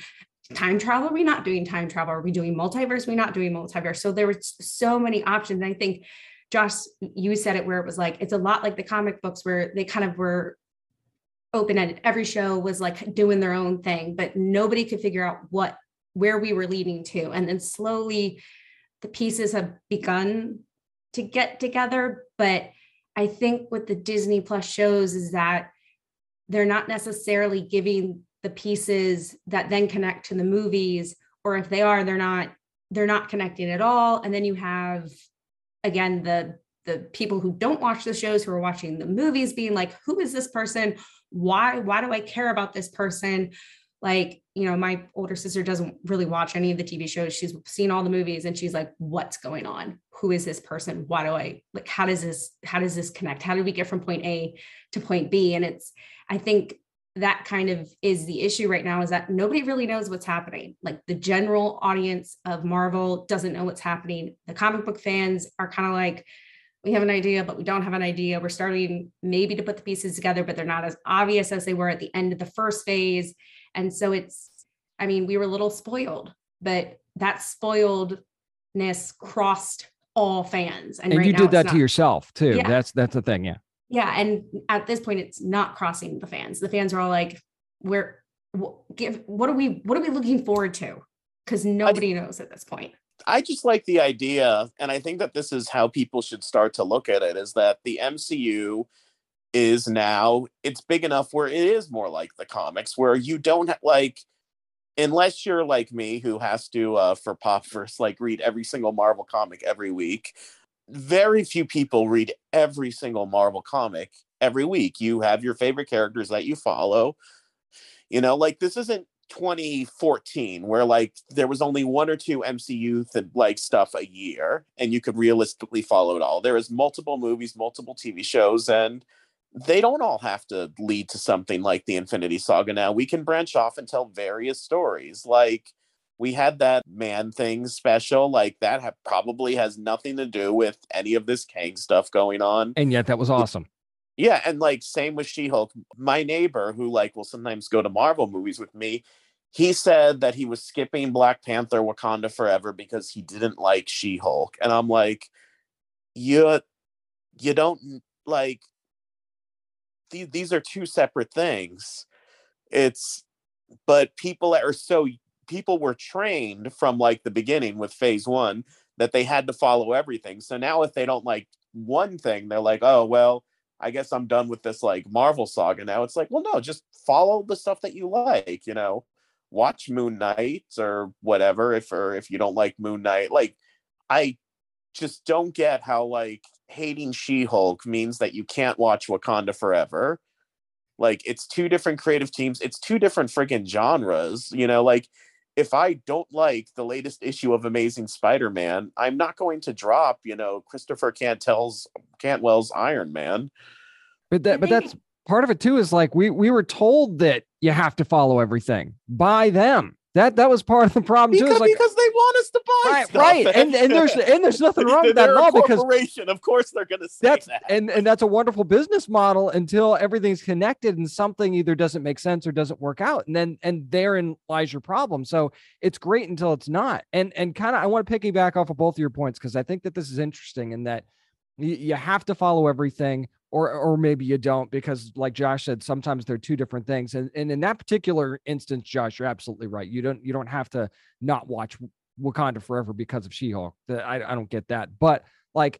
time travel? Are we not doing time travel? Are we doing multiverse? Are we not doing multiverse? So there were so many options. And I think Josh, you said it where it was like it's a lot like the comic books where they kind of were open ended. Every show was like doing their own thing, but nobody could figure out what where we were leading to. And then slowly the pieces have begun to get together. But I think what the Disney Plus shows is that they're not necessarily giving the pieces that then connect to the movies, or if they are, they're not they're not connecting at all. And then you have again the the people who don't watch the shows who are watching the movies being like who is this person why why do i care about this person? Like you know my older sister doesn't really watch any of the tv shows. She's seen all the movies and she's like what's going on? Who is this person? Why do i like how does this how does this connect? How do we get from point a to point b? And it's i think that kind of is the issue right now is that nobody really knows what's happening. Like the general audience of marvel doesn't know what's happening. The comic book fans are kind of like we have an idea, but we don't have an idea. We're starting maybe to put the pieces together, but they're not as obvious as they were at the end of the first phase. And so it's, I mean, we were a little spoiled, but that spoiledness crossed all fans. And, and right you did that not, to yourself too. Yeah. That's that's the thing. Yeah. Yeah. And at this point, it's not crossing the fans. The fans are all like, we're give what are we what are we looking forward to? Because nobody knows at this point. I just like the idea, and I think that this is how people should start to look at it: is that the MCU is now it's big enough where it is more like the comics, where you don't like unless you're like me who has to uh, for pop first like read every single Marvel comic every week. Very few people read every single Marvel comic every week. You have your favorite characters that you follow. You know, like this isn't 2014 where like there was only one or two MCU th- like stuff a year and you could realistically follow it all. There is multiple movies, multiple TV shows and they don't all have to lead to something like the Infinity Saga now. We can branch off and tell various stories. Like we had that man thing special like that ha- probably has nothing to do with any of this Kang stuff going on. And yet that was awesome. Yeah, and like same with She-Hulk. My neighbor, who like will sometimes go to Marvel movies with me, he said that he was skipping Black Panther Wakanda Forever because he didn't like She-Hulk. And I'm like, you you don't like these, these are two separate things. It's but people are so people were trained from like the beginning with phase one that they had to follow everything. So now if they don't like one thing, they're like, oh well, I guess I'm done with this like Marvel saga now. It's like, well, no, just follow the stuff that you like, you know, watch Moon Knight or whatever. If or if you don't like Moon Knight, like I just don't get how like hating She-Hulk means that you can't watch Wakanda Forever. Like it's two different creative teams, it's two different freaking genres, you know, like if I don't like the latest issue of Amazing Spider-Man, I'm not going to drop, you know, Christopher Cantwell's Cantwell's Iron Man. But that but that's part of it too is like we we were told that you have to follow everything by them. That that was part of the problem because, too. Like, because they want us to buy right, stuff. right, and and there's and there's nothing wrong with that at all because of course they're going to say that's, that. And and that's a wonderful business model until everything's connected and something either doesn't make sense or doesn't work out, and then and therein lies your problem. So it's great until it's not. And and kind of I want to piggyback off of both of your points because I think that this is interesting in that you, have to follow everything or or maybe you don't because like Josh said sometimes they're two different things. And, and in that particular instance Josh you're absolutely right. You don't you don't have to not watch Wakanda forever because of She-Hulk. I, I don't get that. But like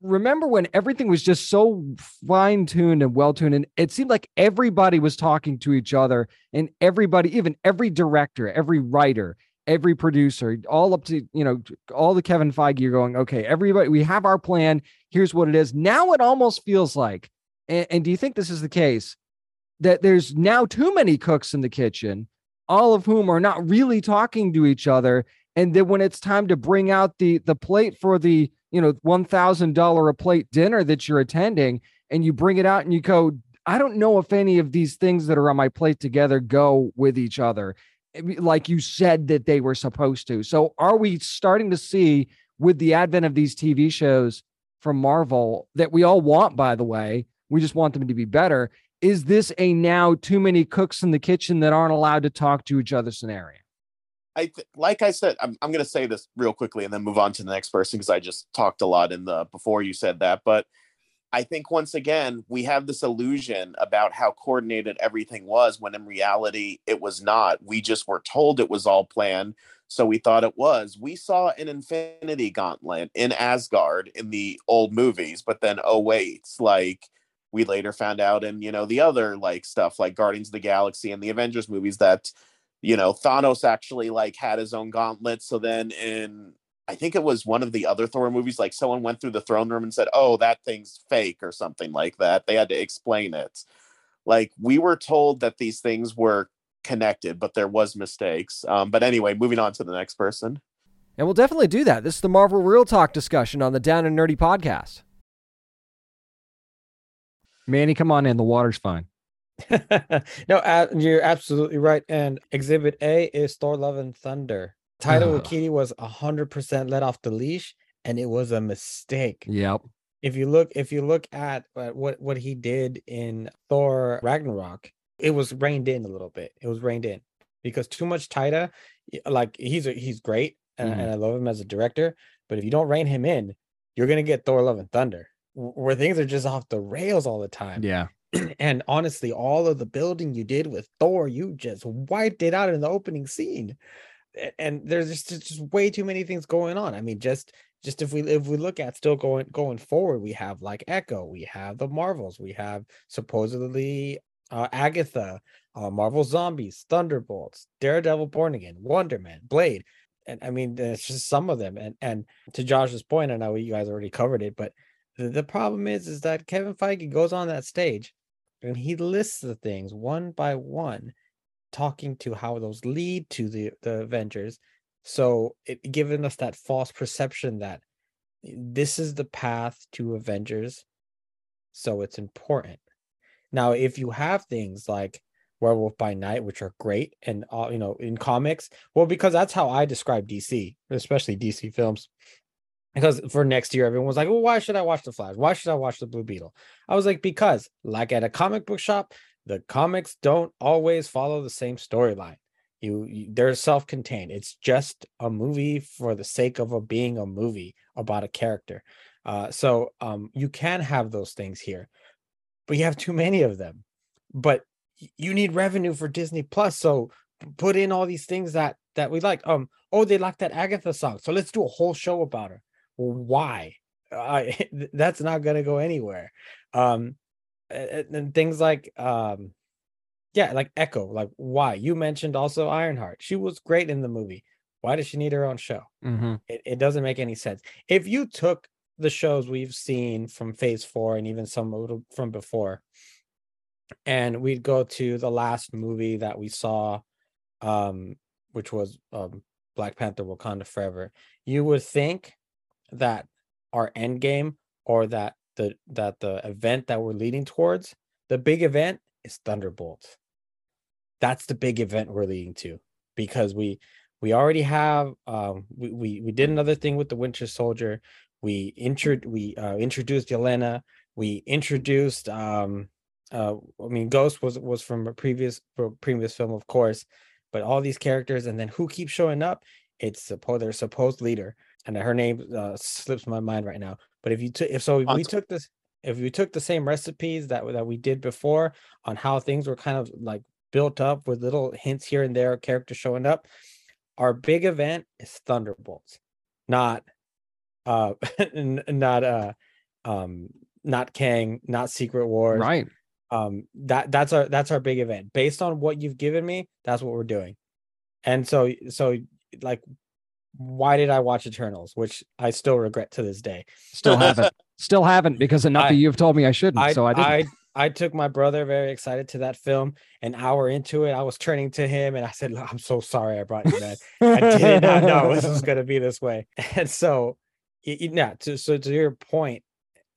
remember when everything was just so fine-tuned and well-tuned and it seemed like everybody was talking to each other and everybody even every director every writer every producer, all up to, you know, all the Kevin Feige, you're going, okay, everybody, we have our plan. Here's what it is. Now it almost feels like, and, and do you think this is the case, that there's now too many cooks in the kitchen, all of whom are not really talking to each other. And then when it's time to bring out the the plate for the, you know, $1,000 a plate dinner that you're attending, and you bring it out and you go, I don't know if any of these things that are on my plate together go with each other, like you said that they were supposed to. So, are we starting to see with the advent of these TV shows from Marvel that we all want, by the way? We just want them to be better. Is this a now too many cooks in the kitchen that aren't allowed to talk to each other scenario? I th- like I said, I'm, I'm going to say this real quickly and then move on to the next person because I just talked a lot in the before you said that. But I think once again, we have this illusion about how coordinated everything was when in reality it was not. We just were told it was all planned. So we thought it was. We saw an infinity gauntlet in Asgard in the old movies, but then, oh, wait, like we later found out in, you know, the other like stuff like Guardians of the Galaxy and the Avengers movies that, you know, Thanos actually like had his own gauntlet. So then in I think it was one of the other Thor movies, like someone went through the throne room and said, Oh, that thing's fake or something like that. They had to explain it. Like we were told that these things were connected, but there was mistakes. Um, but anyway, moving on to the next person. And we'll definitely do that. This is the Marvel Real Talk discussion on the Down and Nerdy podcast. Manny, come on in. The water's fine. no, uh, you're absolutely right. And Exhibit A is Thor: Love and Thunder. Taika Waititi was hundred percent let off the leash, and it was a mistake. Yep. If you look, if you look at what what he did in Thor Ragnarok, it was reined in a little bit. It was reined in because too much Taika, like he's a, he's great, and, Mhm. and I love him as a director. But if you don't rein him in, you're gonna get Thor: Love and Thunder, where things are just off the rails all the time. Yeah. and honestly, all of the building you did with Thor, you just wiped it out in the opening scene. And there's just, just just way too many things going on. I mean, just just if we if we look at still going going forward, we have like Echo, we have the Marvels, we have supposedly uh, Agatha, uh, Marvel Zombies, Thunderbolts, Daredevil, Born Again, Wonder Man, Blade, and I mean, it's just some of them. And and to Josh's point, I know you guys already covered it, but the, the problem is is that Kevin Feige goes on that stage and he lists the things one by one, talking to how those lead to the the Avengers. So it giving us that false perception that this is the path to Avengers, so it's important. Now, if you have things like Werewolf by Night, which are great, and uh, you know, in comics, well, because that's how I describe DC, especially DC films. Because for next year, everyone was like, "Well, why should I watch the Flash? Why should I watch the Blue Beetle?" I was like, "Because, like at a comic book shop, the comics don't always follow the same storyline. You, you they're self-contained. It's just a movie for the sake of a being a movie about a character. Uh, so um, you can have those things here, but you have too many of them. But you need revenue for Disney Plus, so put in all these things that that we like. Um, oh, they like that Agatha song, so let's do a whole show about her. Why? I that's not gonna go anywhere. Um, and things like um, yeah, like Echo. Like why? You mentioned also Ironheart. She was great in the movie. Why does she need her own show? Mm-hmm. It, it doesn't make any sense. If you took the shows we've seen from Phase Four and even some little from before, and we'd go to the last movie that we saw, um, which was um, Black Panther: Wakanda Forever, you would think that our end game or that the that the event that we're leading towards, the big event is Thunderbolt. That's the big event we're leading to because we we already have um we we, we did another thing with the Winter Soldier. We intro we uh, introduced Yelena. We introduced um uh I mean Ghost was was from a previous previous film, of course, but all these characters and then who keeps showing up? It's supposed their supposed leader, and her name uh, slips my mind right now. But if you took if so if we took this if we took the same recipes that that we did before on how things were kind of like built up with little hints here and there, characters showing up, our big event is Thunderbolts, not uh not uh um not Kang, not Secret Wars. Right. Um that that's our that's our big event. Based on what you've given me, that's what we're doing. And so so like why did I watch Eternals, which I still regret to this day. Still haven't. Still haven't because enough I- of you have told me I shouldn't. so I didn't. I, I took my brother very excited to that film. An hour into it, I was turning to him and I said, I'm so sorry I brought you that. I did not know this was going to be this way. And so, yeah, to, so to your point,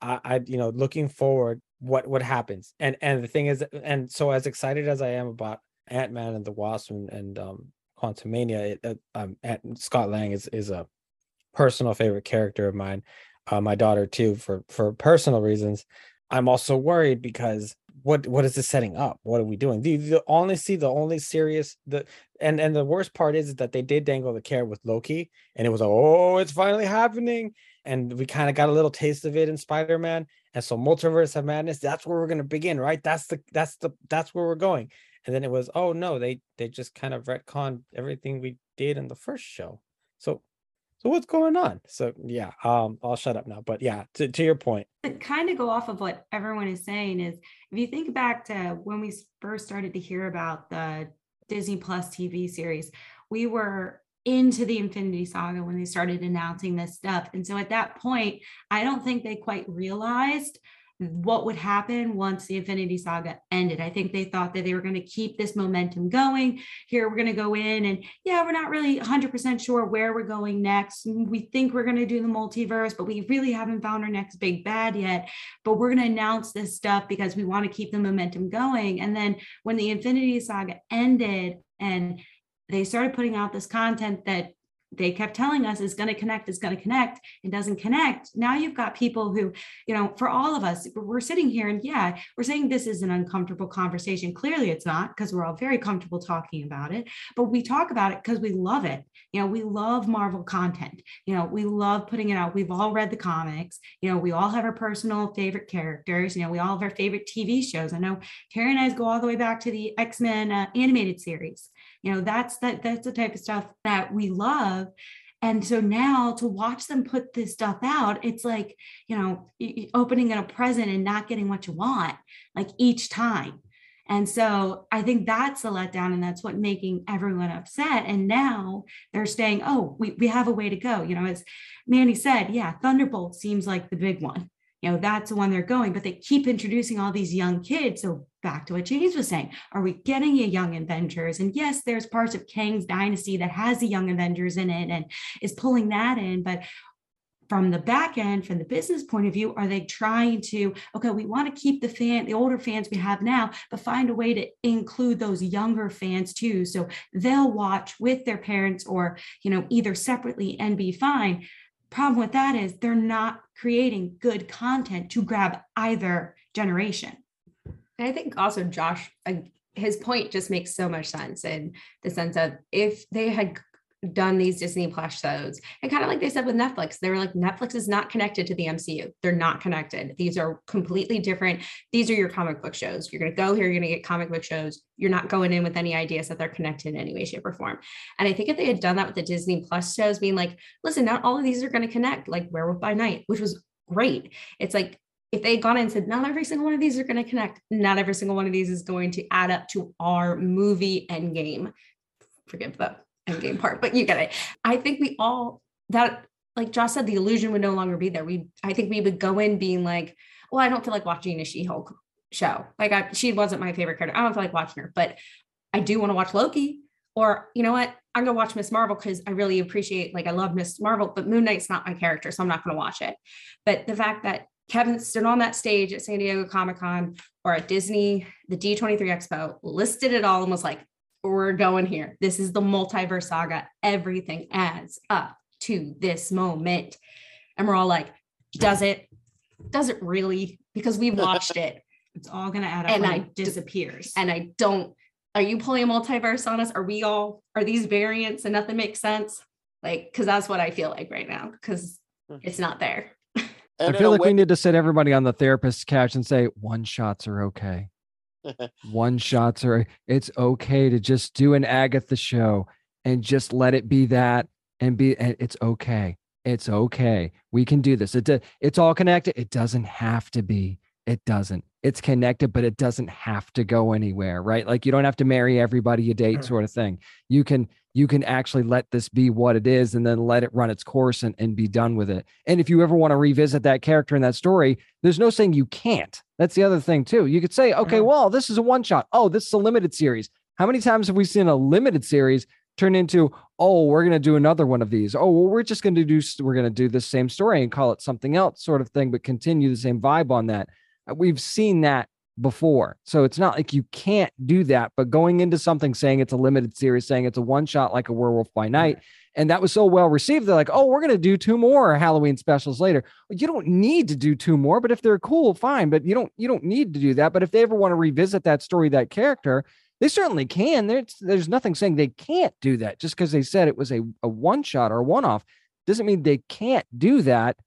I, I, you know, looking forward, what what happens. And and the thing is, and so as excited as I am about Ant Man and the Wasp and, and um, Quantumania, it, uh, um, Scott Lang is is a personal favorite character of mine. Uh, my daughter too, for for personal reasons. I'm also worried because what what is this setting up? What are we doing? The, the see the only serious the and and the worst part is, is that they did dangle the carrot with Loki, and it was like, oh, it's finally happening, and we kind of got a little taste of it in Spider Man, and so multiverse of madness. That's where we're gonna begin, right? That's the that's the that's where we're going. And then it was, oh no, they they just kind of retconned everything we did in the first show. So so what's going on? So yeah, um, I'll shut up now. But yeah, to, to your point. To kind of go off of what everyone is saying is if you think back to when we first started to hear about the Disney Plus TV series, we were into the Infinity Saga when they started announcing this stuff. And so at that point, I don't think they quite realized what would happen once the Infinity Saga ended. I think they thought that they were going to keep this momentum going. Here, we're going to go in, and yeah, we're not really 100% sure where we're going next. We think we're going to do the multiverse, but we really haven't found our next big bad yet. But we're going to announce this stuff because we want to keep the momentum going. And then when the Infinity Saga ended and they started putting out this content that they kept telling us is going to connect is going to connect it doesn't connect. Now you've got people who you know for all of us we're sitting here and yeah we're saying this is an uncomfortable conversation. Clearly it's not because we're all very comfortable talking about it but we talk about it because we love it. You know we love marvel content. You know we love putting it out. We've all read the comics. You know we all have our personal favorite characters. You know we all have our favorite tv shows. I know carrie and i go all the way back to the x-men uh, animated series you know that's that that's the type of stuff that we love and so now to watch them put this stuff out it's like you know opening a present and not getting what you want like each time and so I think that's a letdown, and that's what making everyone upset. And now they're saying, oh, we, we have a way to go. You know, as Manny said, yeah, Thunderbolt seems like the big one you know that's the one they're going but they keep introducing all these young kids so back to what james was saying. Are we getting a young avengers? And yes there's parts of kang's dynasty that has the young avengers in it and is pulling that in but from the back end from the business point of view are they trying to okay we want to keep the fan the older fans we have now but find a way to include those younger fans too. So they'll watch with their parents or you know either separately and be fine. Problem with that is they're not creating good content to grab either generation. And I think also Josh, uh, his point just makes so much sense in the sense of if they had done these Disney Plus shows. And kind of like they said with Netflix, they were like, Netflix is not connected to the MCU. They're not connected. These are completely different. These are your comic book shows. You're going to go here, you're going to get comic book shows. You're not going in with any ideas that they're connected in any way, shape, or form. And I think if they had done that with the Disney Plus shows, being like, listen, not all of these are going to connect, like Werewolf by Night, which was great. It's like, if they had gone in and said, not every single one of these are going to connect, not every single one of these is going to add up to our movie end game. Forgive the end game part, but you get it. I think we all that like Josh said, the illusion would no longer be there. We I think we would go in being like, well, I don't feel like watching a She-Hulk show. Like I, she wasn't my favorite character. I don't feel like watching her, but I do want to watch Loki. Or you know what? I'm gonna watch Miss Marvel because I really appreciate, like I love Miss Marvel, but Moon Knight's not my character, so I'm not gonna watch it. But the fact that Kevin stood on that stage at San Diego Comic Con or at Disney, the D23 Expo, listed it all and was like, we're going here. This is the multiverse saga. Everything adds up to this moment. And we're all like, does it? Does it really? Because we've watched it. It's all gonna add up and I it disappears. And I don't, are you pulling a multiverse on us? Are we all, are these variants and nothing makes sense? Like, cause that's what I feel like right now, because mm. it's not there. I feel like we need to sit everybody on the therapist's couch and say one shots are okay. one shots are it's okay to just do an Agatha show and just let it be that and be it's okay. It's okay. We can do this. It it's all connected. It doesn't have to be. It doesn't. It's connected, but it doesn't have to go anywhere, right? Like you don't have to marry everybody you date, sort of thing. You can you can actually let this be what it is and then let it run its course and, and be done with it. And if you ever want to revisit that character in that story, there's no saying you can't. That's the other thing, too. You could say, okay, mm-hmm. well, this is a one shot. Oh, this is a limited series. How many times have we seen a limited series turn into, oh, we're going to do another one of these? Oh, well, we're just going to do, we're going to do the same story and call it something else, sort of thing, but continue the same vibe on that. We've seen that before. So it's not like you can't do that, but going into something saying it's a limited series, saying it's a one shot like a werewolf by night, and that was so well received, they're like, oh, we're going to do two more Halloween specials later. You don't need to do two more, but if they're cool, fine. But you don't you don't need to do that. But if they ever want to revisit that story, that character, they certainly can. There's there's nothing saying they can't do that just because they said it was a, a one shot or a one off doesn't mean they can't do that.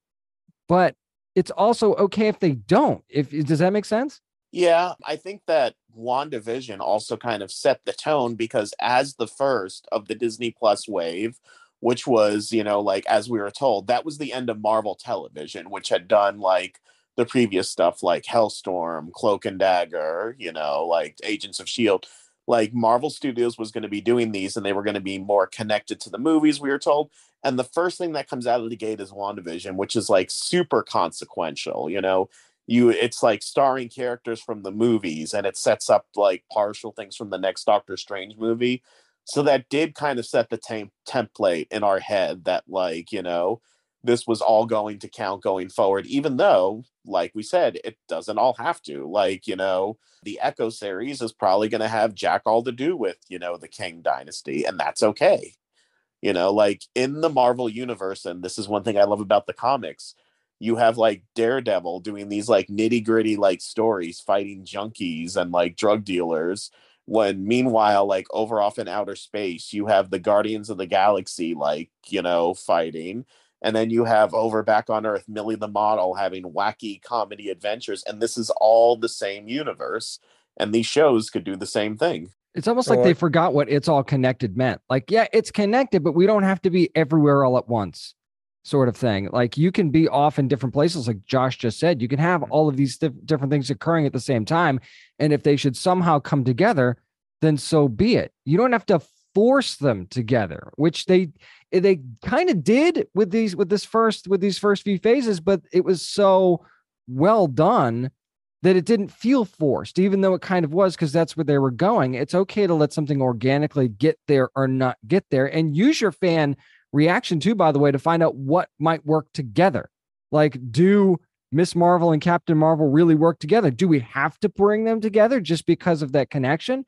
But it's also okay if they don't. If does that make sense? Yeah, I think that WandaVision also kind of set the tone because as the first of the Disney Plus wave, which was, you know, like as we were told, that was the end of Marvel Television, which had done like the previous stuff like Helstrom, Cloak and Dagger, you know, like Agents of S.H.I.E.L.D. Like Marvel Studios was going to be doing these and they were going to be more connected to the movies, we were told. And the first thing that comes out of the gate is WandaVision, which is like super consequential, you know you it's like starring characters from the movies and it sets up like partial things from the next doctor strange movie. So that did kind of set the tem- template in our head that like you know this was all going to count going forward even though like we said it doesn't all have to. Like you know the echo series is probably going to have jack all to do with you know the Kang dynasty and that's okay. You know like in the marvel universe and this is one thing i love about the comics you have like Daredevil doing these like nitty gritty like stories fighting junkies and like drug dealers. When meanwhile, like over off in outer space, you have the Guardians of the Galaxy, like, you know, fighting. And then you have over back on Earth, Millie the Model having wacky comedy adventures. And this is all the same universe. And these shows could do the same thing. It's almost like they forgot what it's all connected meant. Like, yeah, it's connected, but we don't have to be everywhere all at once sort of thing. Like you can be off in different places, like Josh just said. You can have mm-hmm. all of these th- different things occurring at the same time, and if they should somehow come together, then so be it. You don't have to force them together, which they they kind of did with these with this first with these first few phases, but it was so well done that it didn't feel forced, even though it kind of was, because that's where they were going. It's okay to let something organically get there or not get there, and use your fan reaction too, by the way, to find out what might work together. Like, do Miss Marvel and Captain Marvel really work together? Do we have to bring them together just because of that connection?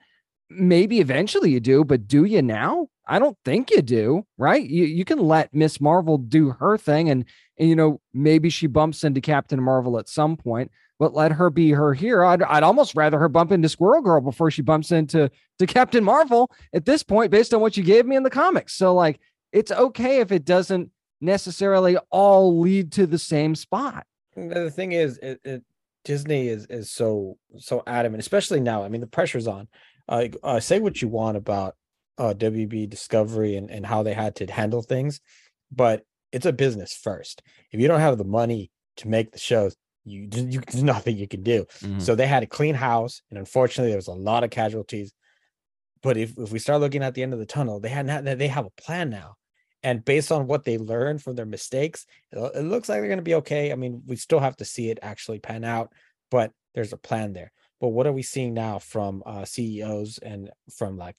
Maybe eventually you do, but do you now? I don't think you do, right? You you can let Miss Marvel do her thing and, and you know, maybe she bumps into Captain Marvel at some point, but let her be her hero. I'd, I'd almost rather her bump into Squirrel Girl before she bumps into to Captain Marvel at this point, based on what you gave me in the comics. So like it's okay if it doesn't necessarily all lead to the same spot. The thing is, it, it, Disney is is so so adamant, especially now. I mean, the pressure's on. Uh, uh, say what you want about uh, WB Discovery and, and how they had to handle things, but it's a business first. If you don't have the money to make the shows, you, you there's nothing you can do. Mm-hmm. So they had a clean house, and unfortunately, there was a lot of casualties. But if, if we start looking at the end of the tunnel, they had they have a plan now and based on what they learned from their mistakes, it, looks like they're going to be okay. I mean, we still have to see it actually pan out, but there's a plan there. But what are we seeing now from uh, CEOs and from like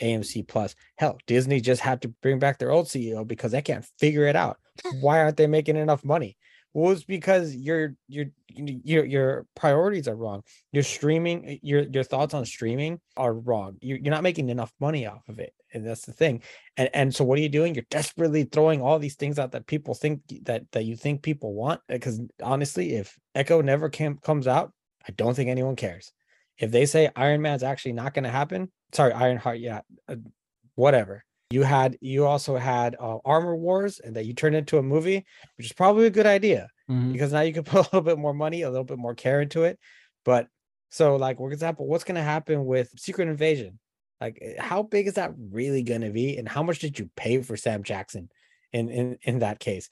AMC Plus? Hell, Disney just had to bring back their old CEO because they can't figure it out. Why aren't they making enough money? Well, it's because your your your your priorities are wrong. Your streaming, your your thoughts on streaming are wrong. You're, you're not making enough money off of it, and that's the thing. And and so what are you doing? You're desperately throwing all these things out that people think that that you think people want. Because honestly, if Echo never came, comes out, I don't think anyone cares. If they say Iron Man's actually not going to happen, sorry, Ironheart, yeah, uh, whatever you had you also had uh, armor wars and that you turned into a movie which is probably a good idea mm-hmm. because now you can put a little bit more money a little bit more care into it. But so like for example what's going to happen with secret invasion? Like eh, how big is that really going to be and how much did you pay for sam jackson in in in that case?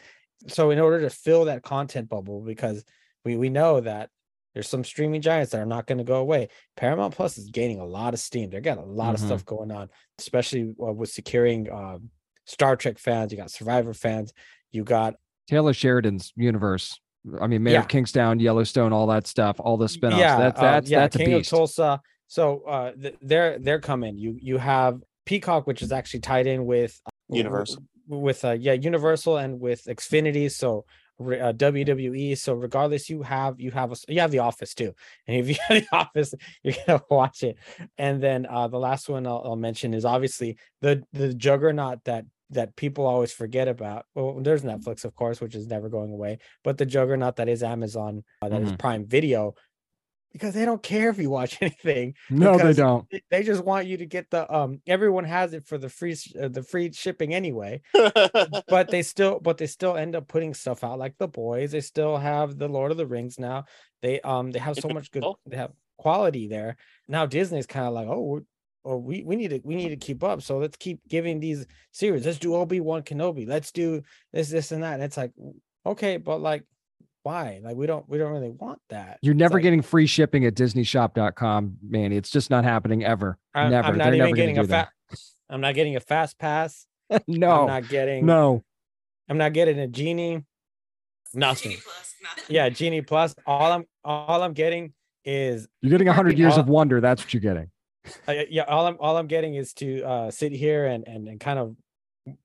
So in order to fill that content bubble because we we know that there's some streaming giants that are not going to go away. Paramount Plus is gaining a lot of steam. They're getting a lot mm-hmm. of stuff going on, especially uh, with securing um, Star Trek fans. You got Survivor fans. You got Taylor Sheridan's universe. I mean, Mayor yeah. of Kingstown, Yellowstone, all that stuff, all the spinoffs. Yeah, that's that's uh, yeah, that's King a beast. of Tulsa. So uh, th- they're they're coming. You you have Peacock, which is actually tied in with uh, Universal, with uh, yeah Universal and with Xfinity. So re- uh, WWE. So regardless, you have you have a, you have The Office too, and if you have The Office, you're gonna watch it. And then uh, the last one I'll, I'll mention is obviously the the juggernaut that that people always forget about. Well, there's Netflix, of course, which is never going away, but the juggernaut that is Amazon, uh, that is Mhm. Prime Video, because they don't care if you watch anything. No, they don't. they- just want you to get the um. Everyone has it for the free uh, the free shipping anyway, but they still but they still end up putting stuff out like the boys. They still have the Lord of the Rings now. They um they have so much good they have quality there. Now Disney's kind of like oh. We're, Oh, we, we need to we need to keep up. So let's keep giving these series. Let's do Obi Wan Kenobi. Let's do this, this, and that. And it's like, okay, but like, why? Like, we don't we don't really want that. You're never like, getting free shipping at DisneyShop.com, Manny. It's just not happening ever. I'm, never. I'm not They're even never getting a fast. I'm not getting a fast pass. no. I'm not getting. No. I'm not getting a genie. Nothing. Yeah, genie plus. All I'm all I'm getting is You're getting 100 years all- of wonder. That's what you're getting. uh, yeah. All I'm all I'm getting is to uh, sit here and, and and kind of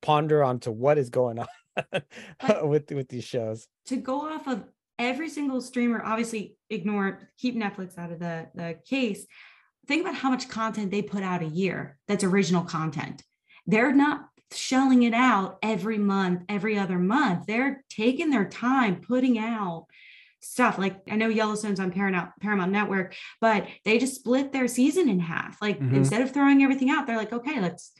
ponder onto what is going on with with these shows. to go off of every single streamer, obviously ignore, keep Netflix out of the, the case. Think about how much content they put out a year that's original content. They're not shelling it out every month, every other month. They're taking their time putting out stuff. Like I know Yellowstone's on Paramount Paramount Network, but they just split their season in half. Like Mhm. instead of throwing everything out, they're like, okay, let's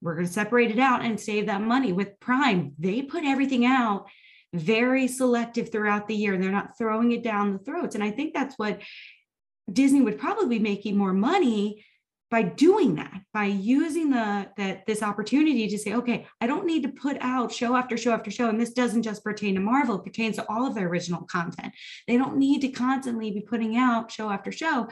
we're going to separate it out and save that money with Prime. They put everything out very selective throughout the year and they're not throwing it down the throats. And I think that's what Disney would probably be making more money by doing that, by using the that this opportunity to say, okay, I don't need to put out show after show after show. And this doesn't just pertain to Marvel, it pertains to all of their original content. They don't need to constantly be putting out show after show.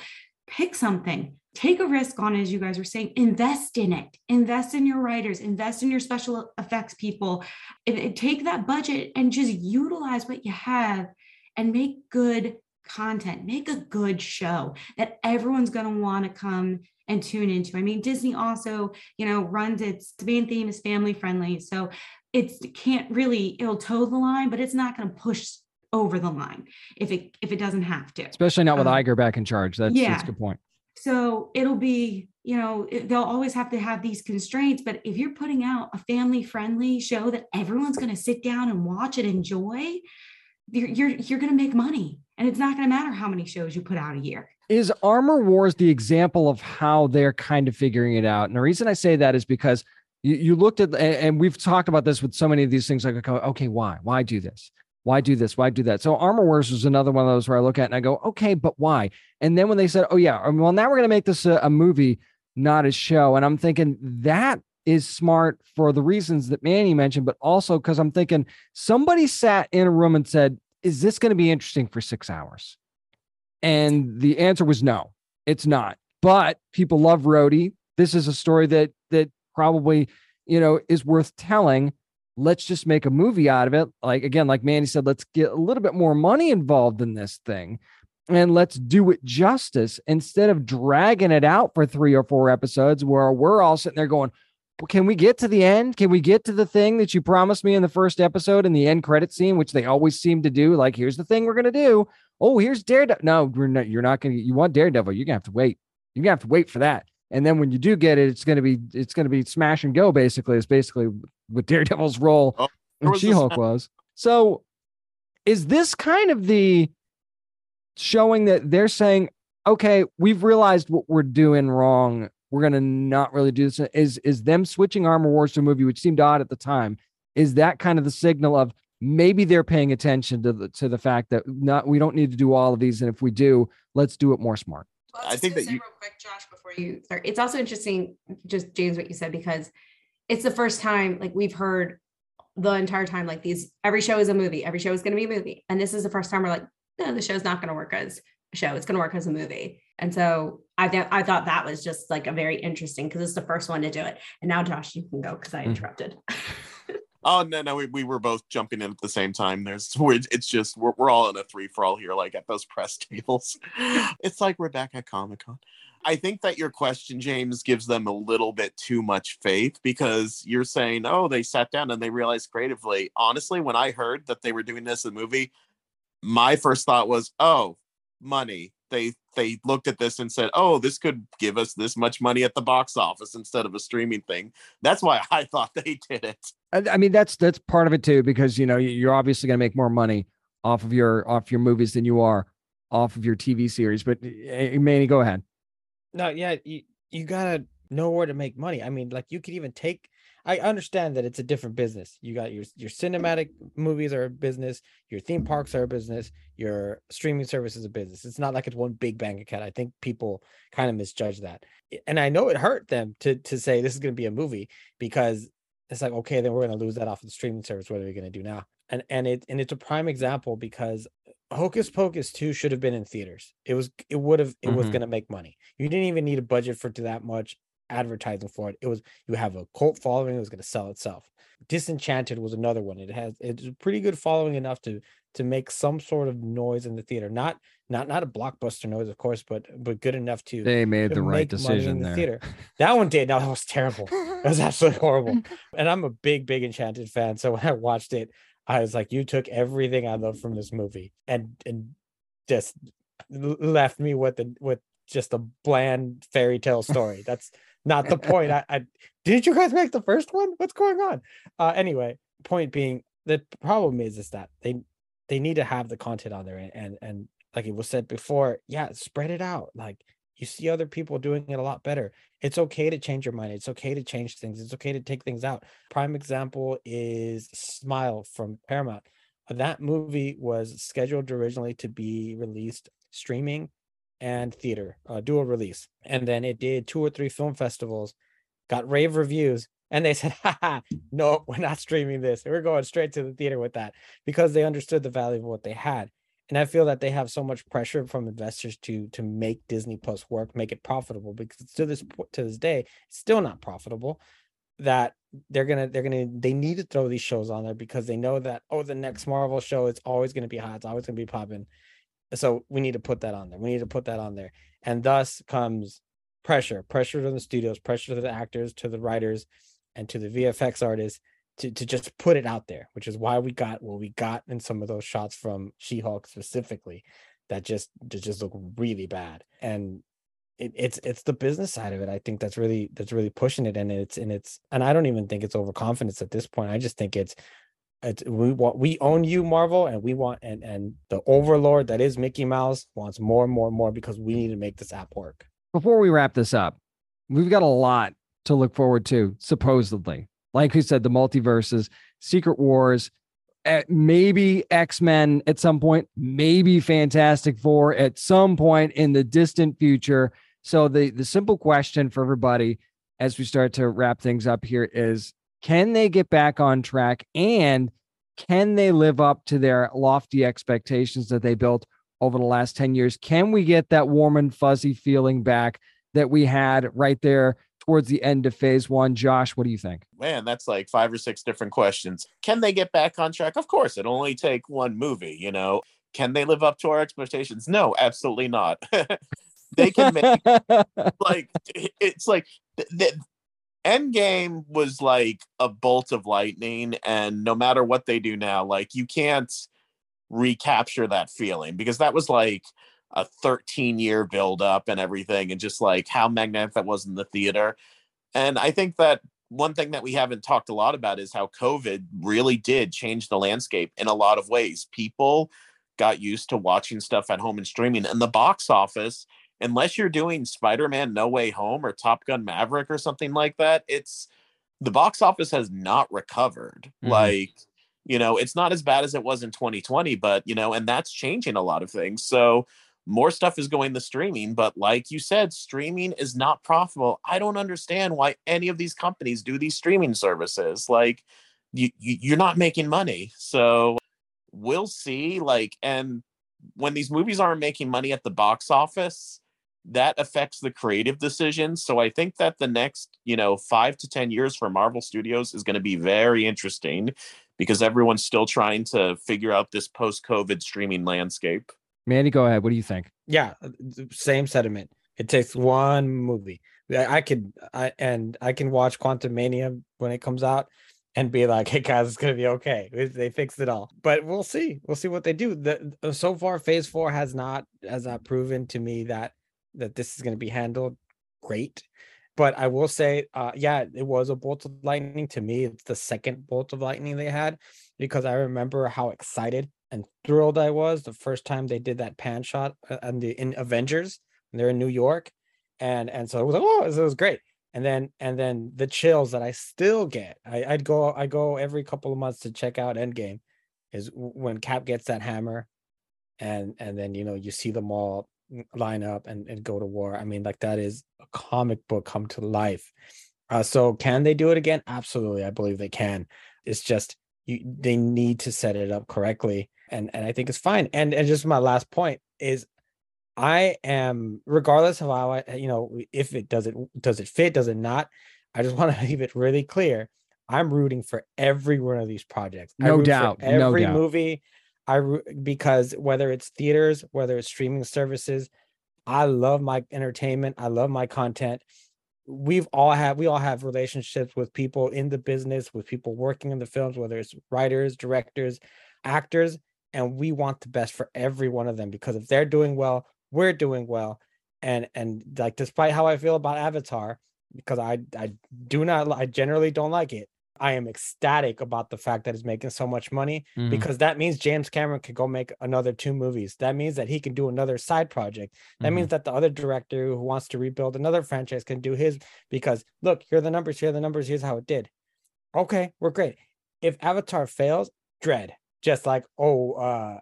Pick something, take a risk on it, as you guys were saying, invest in it, invest in your writers, invest in your special effects people, and- and take that budget and just utilize what you have and make good content, make a good show that everyone's going to want to come and tune into. I mean, Disney also, you know, runs its main theme is family friendly. So it's it can't really, it'll toe the line, but it's not going to push over the line if it if it doesn't have to. Especially not with Um, Iger back in charge. That's, that's yeah. a good point. So it'll be, you know, it- they'll always have to have these constraints. But if you're putting out a family friendly show that everyone's going to sit down and watch and enjoy, you're you're, you're going to make money, and it's not going to matter how many shows you put out a year. Is Armor Wars the example of how they're kind of figuring it out? And the reason I say that is because you, you looked at, and, we've talked about this with so many of these things like, okay, why? Why do this? Why do this? Why do that? So Armor Wars was another one of those where I look at and I go, okay, but why? And then when they said, oh, yeah, um, well, now we're going to make this a, a movie, not a show. And I'm thinking that is smart for the reasons that Manny mentioned, but also because I'm thinking somebody sat in a room and said, is this going to be interesting for six hours? And the answer was no, it's not. But people love Rhodey. This is a story that that probably, you know, is worth telling. Let's just make a movie out of it. Like again, like Manny said, let's get a little bit more money involved in this thing and let's do it justice instead of dragging it out for three or four episodes where we're all sitting there going, well, can we get to the end? Can we get to the thing that you promised me in the first episode in the end credit scene, which they always seem to do? Like, here's the thing we're gonna do. Oh, here's Daredevil. No, not. You're not gonna. You want Daredevil? You're gonna have to wait. You're gonna have to wait for that. And then when you do get it, it's gonna be it's gonna be smash and go. Basically, it's basically what Daredevil's role oh, there in She-Hulk was. So, is this kind of the showing that they're saying, okay, we've realized what we're doing wrong. We're gonna not really do this. Is is them switching Armor Wars to a movie, which seemed odd at the time? Is that kind of the signal of maybe they're paying attention to the to the fact that not we don't need to do all of these, and if we do, let's do it more smart. I think that you real quick, Josh, before you start. It's also interesting, just James, what you said, because it's the first time like we've heard the entire time like these every show is a movie, every show is going to be a movie, and this is the first time we're like, no, the show's not going to work as a show; it's going to work as a movie. And so I thought I thought that was just like a very interesting because it's the first one to do it. And now, Josh, you can go because I Mhm. interrupted. Oh no, no, we, we were both jumping in at the same time. There's we're, it's just we're, we're all in a three for all here, like at those press tables. It's like we're back at Comic Con. I think that your question, James, gives them a little bit too much faith because you're saying, oh, they sat down and they realized creatively. Honestly, when I heard that they were doing this in the movie, my first thought was, oh, money. They they looked at this and said, oh, this could give us this much money at the box office instead of a streaming thing. That's why I thought they did it. I, I mean, that's that's part of it too, because you know you're obviously going to make more money off of your off your movies than you are off of your TV series. But eh, Manny, go ahead. No, yeah, you, you gotta know where to make money. I mean, like you could even take. I understand that it's a different business. You got your your cinematic movies are a business, your theme parks are a business, your streaming service is a business. It's not like it's one big bank account. I think people kind of misjudge that, and I know it hurt them to to say this is going to be a movie because it's like okay, then we're going to lose that off of the streaming service. What are we going to do now? And and it and it's a prime example because Hocus Pocus 2 should have been in theaters. It was it would have it was Mhm. going to make money. You didn't even need a budget for that much advertising for it. It was you have a cult following, it was going to sell itself. Disenchanted was another one. It has it's a pretty good following enough to to make some sort of noise in the theater. Not not not a blockbuster noise, of course, but but good enough to They made the right decision in the there. theater. That one did. No, that was terrible. It was absolutely horrible. And I'm a big, big Enchanted fan. So when I watched it, I was like, you took everything I love from this movie and and just left me with the with just a bland fairy tale story. That's not the point. I, I didn't you guys make the first one? What's going on? Uh anyway, point being the problem is is that they they need to have the content on there and and, and like it was said before, yeah, spread it out. Like you see other people doing it a lot better. It's okay to change your mind. It's okay to change things. It's okay to take things out. Prime example is Smile from Paramount. That movie was scheduled originally to be released streaming and theater, uh, dual release. And then it did two or three film festivals, got rave reviews, and they said, no, we're not streaming this. We're going straight to the theater with that because they understood the value of what they had and I feel that they have so much pressure from investors to to make Disney Plus work, make it profitable because to this to this day, it's still not profitable. That they're gonna they're gonna they need to throw these shows on there because they know that oh the next Marvel show is always gonna be hot, it's always gonna be popping. So we need to put that on there. We need to put that on there, and thus comes pressure, pressure to the studios, pressure to the actors, to the writers, and to the VFX artists to, to just put it out there, which is why we got what we got in some of those shots from She-Hulk specifically that just that just look really bad. And it, it's it's the business side of it. I think that's really that's really pushing it. And it's and it's and I don't even think it's overconfidence at this point. I just think it's it's we want we own you, Marvel, and we want and and the overlord that is Mickey Mouse wants more and more and more because we need to make this app work. Before we wrap this up, we've got a lot to look forward to, supposedly. Like we said, the multiverses, Secret Wars, eh, maybe X Men at some point, maybe Fantastic Four at some point in the distant future. So the the simple question for everybody as we start to wrap things up here is can they get back on track and can they live up to their lofty expectations that they built over the last 10 years? Can we get that warm and fuzzy feeling back that we had right there towards the end of phase one? Josh, what do you think? Man, that's like five or six different questions. Can they get back on track? Of course, it'll only take one movie, you know. Can they live up to our expectations? No, absolutely not. they can make like it's like the, the Endgame was like a bolt of lightning, and no matter what they do now, like you can't recapture that feeling because that was like a 13 year build up and everything, and just like how magnetic that was in the theater. And I think that one thing that we haven't talked a lot about is how COVID really did change the landscape in a lot of ways. People got used to watching stuff at home and streaming, and the box office unless you're doing Spider-Man No Way Home or Top Gun Maverick or something like that, it's the box office has not recovered. Mhm. Like, you know, it's not as bad as it was in 2020, but you know, and that's changing a lot of things. So more stuff is going to streaming, but like you said, streaming is not profitable. I don't understand why any of these companies do these streaming services. Like you, you you're not making money. So we'll see like and when these movies aren't making money at the box office, that affects the creative decisions. So I think that the next, you know, five to 10 years for Marvel Studios is going to be very interesting because everyone's still trying to figure out this post COVID streaming landscape. Manny, go ahead. What do you think? Yeah, uh, same sentiment. It takes one movie. I, I could, I and I can watch Quantumania when it comes out and be like, "Hey guys, it's gonna be okay. They fixed it all." But we'll see. We'll see what they do. The uh, so far, Phase Four has not has not proven to me that that this is to be handled great. But I will say, uh, yeah, it was a bolt of lightning to me. It's the second bolt of lightning they had because I remember how excited and thrilled I was the first time they did that pan shot uh, the in Avengers. They're in New York, and and so it was like, oh, it was great. And then and then the chills that I still get. I, I'd go I go every couple of months to check out Endgame, is when Cap gets that hammer, and and then you know you see them all line up and, and go to war. I mean, like that is a comic book come to life. Uh, so can they do it again? Absolutely, I believe they can. It's just you they need to set it up correctly, and and I think it's fine. And and just my last point is, I am regardless of how I you know if it does it does it fit does it not. I just want to leave it really clear. I'm rooting for every one of these projects. No doubt. every no doubt. movie. I because whether it's theaters, whether it's streaming services, I love my entertainment. I love my content. We've all have we all have relationships with people in the business, with people working in the films, whether it's writers, directors, actors, and we want the best for every one of them because if they're doing well, we're doing well. And and like despite how I feel about Avatar, because I I do not I generally don't like it. I am ecstatic about the fact that it's making so much money Mhm. because that means James Cameron can go make another two movies. That means that he can do another side project. That means that the other director who wants to rebuild another franchise can do his because look, here are the numbers, here are the numbers, here's how it did. Okay, we're great. If Avatar fails, dread. Just like, oh, uh,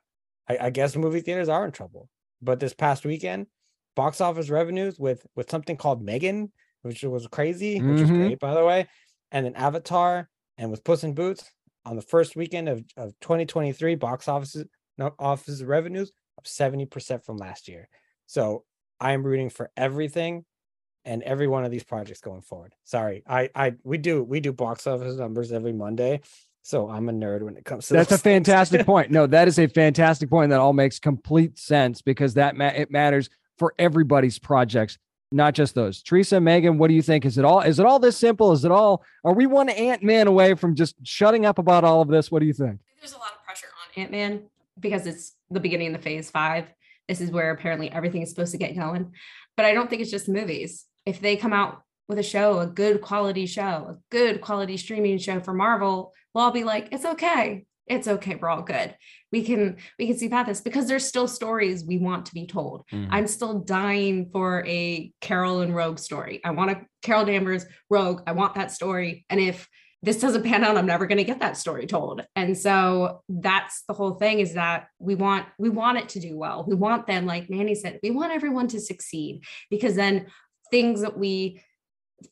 I, I guess movie theaters are in trouble. But this past weekend, box office revenues with with something called Megan, which was crazy, which was Mhm. great, by the way, and then Avatar and with Puss in Boots on the first weekend of, of 2023, box offices no office revenues up 70% from last year. So I am rooting for everything and every one of these projects going forward. Sorry, I I we do we do box office numbers every Monday. So I'm a nerd when it comes to That's a fantastic point. No, that is a fantastic point that all makes complete sense because that ma- it matters for everybody's projects, not just those. Teresa, Megan, what do you think? Is it all is it all this simple? Is it all are we one Ant Man away from just shutting up about all of this? What do you think? there's a lot of pressure on Ant Man because it's the beginning of the phase five. This is where apparently everything is supposed to get going. But I don't think it's just movies. If they come out with a show, a good quality show, a good quality streaming show for Marvel, we'll all be like, it's okay. It's okay. We're all good. We can we can see past this because there's still stories we want to be told. Mhm. I'm still dying for a Carol and Rogue story. I want a Carol Danvers Rogue. I want that story. And if this doesn't pan out i'm never going to get that story told and so that's the whole thing is that we want we want it to do well we want them like manny said we want everyone to succeed because then things that we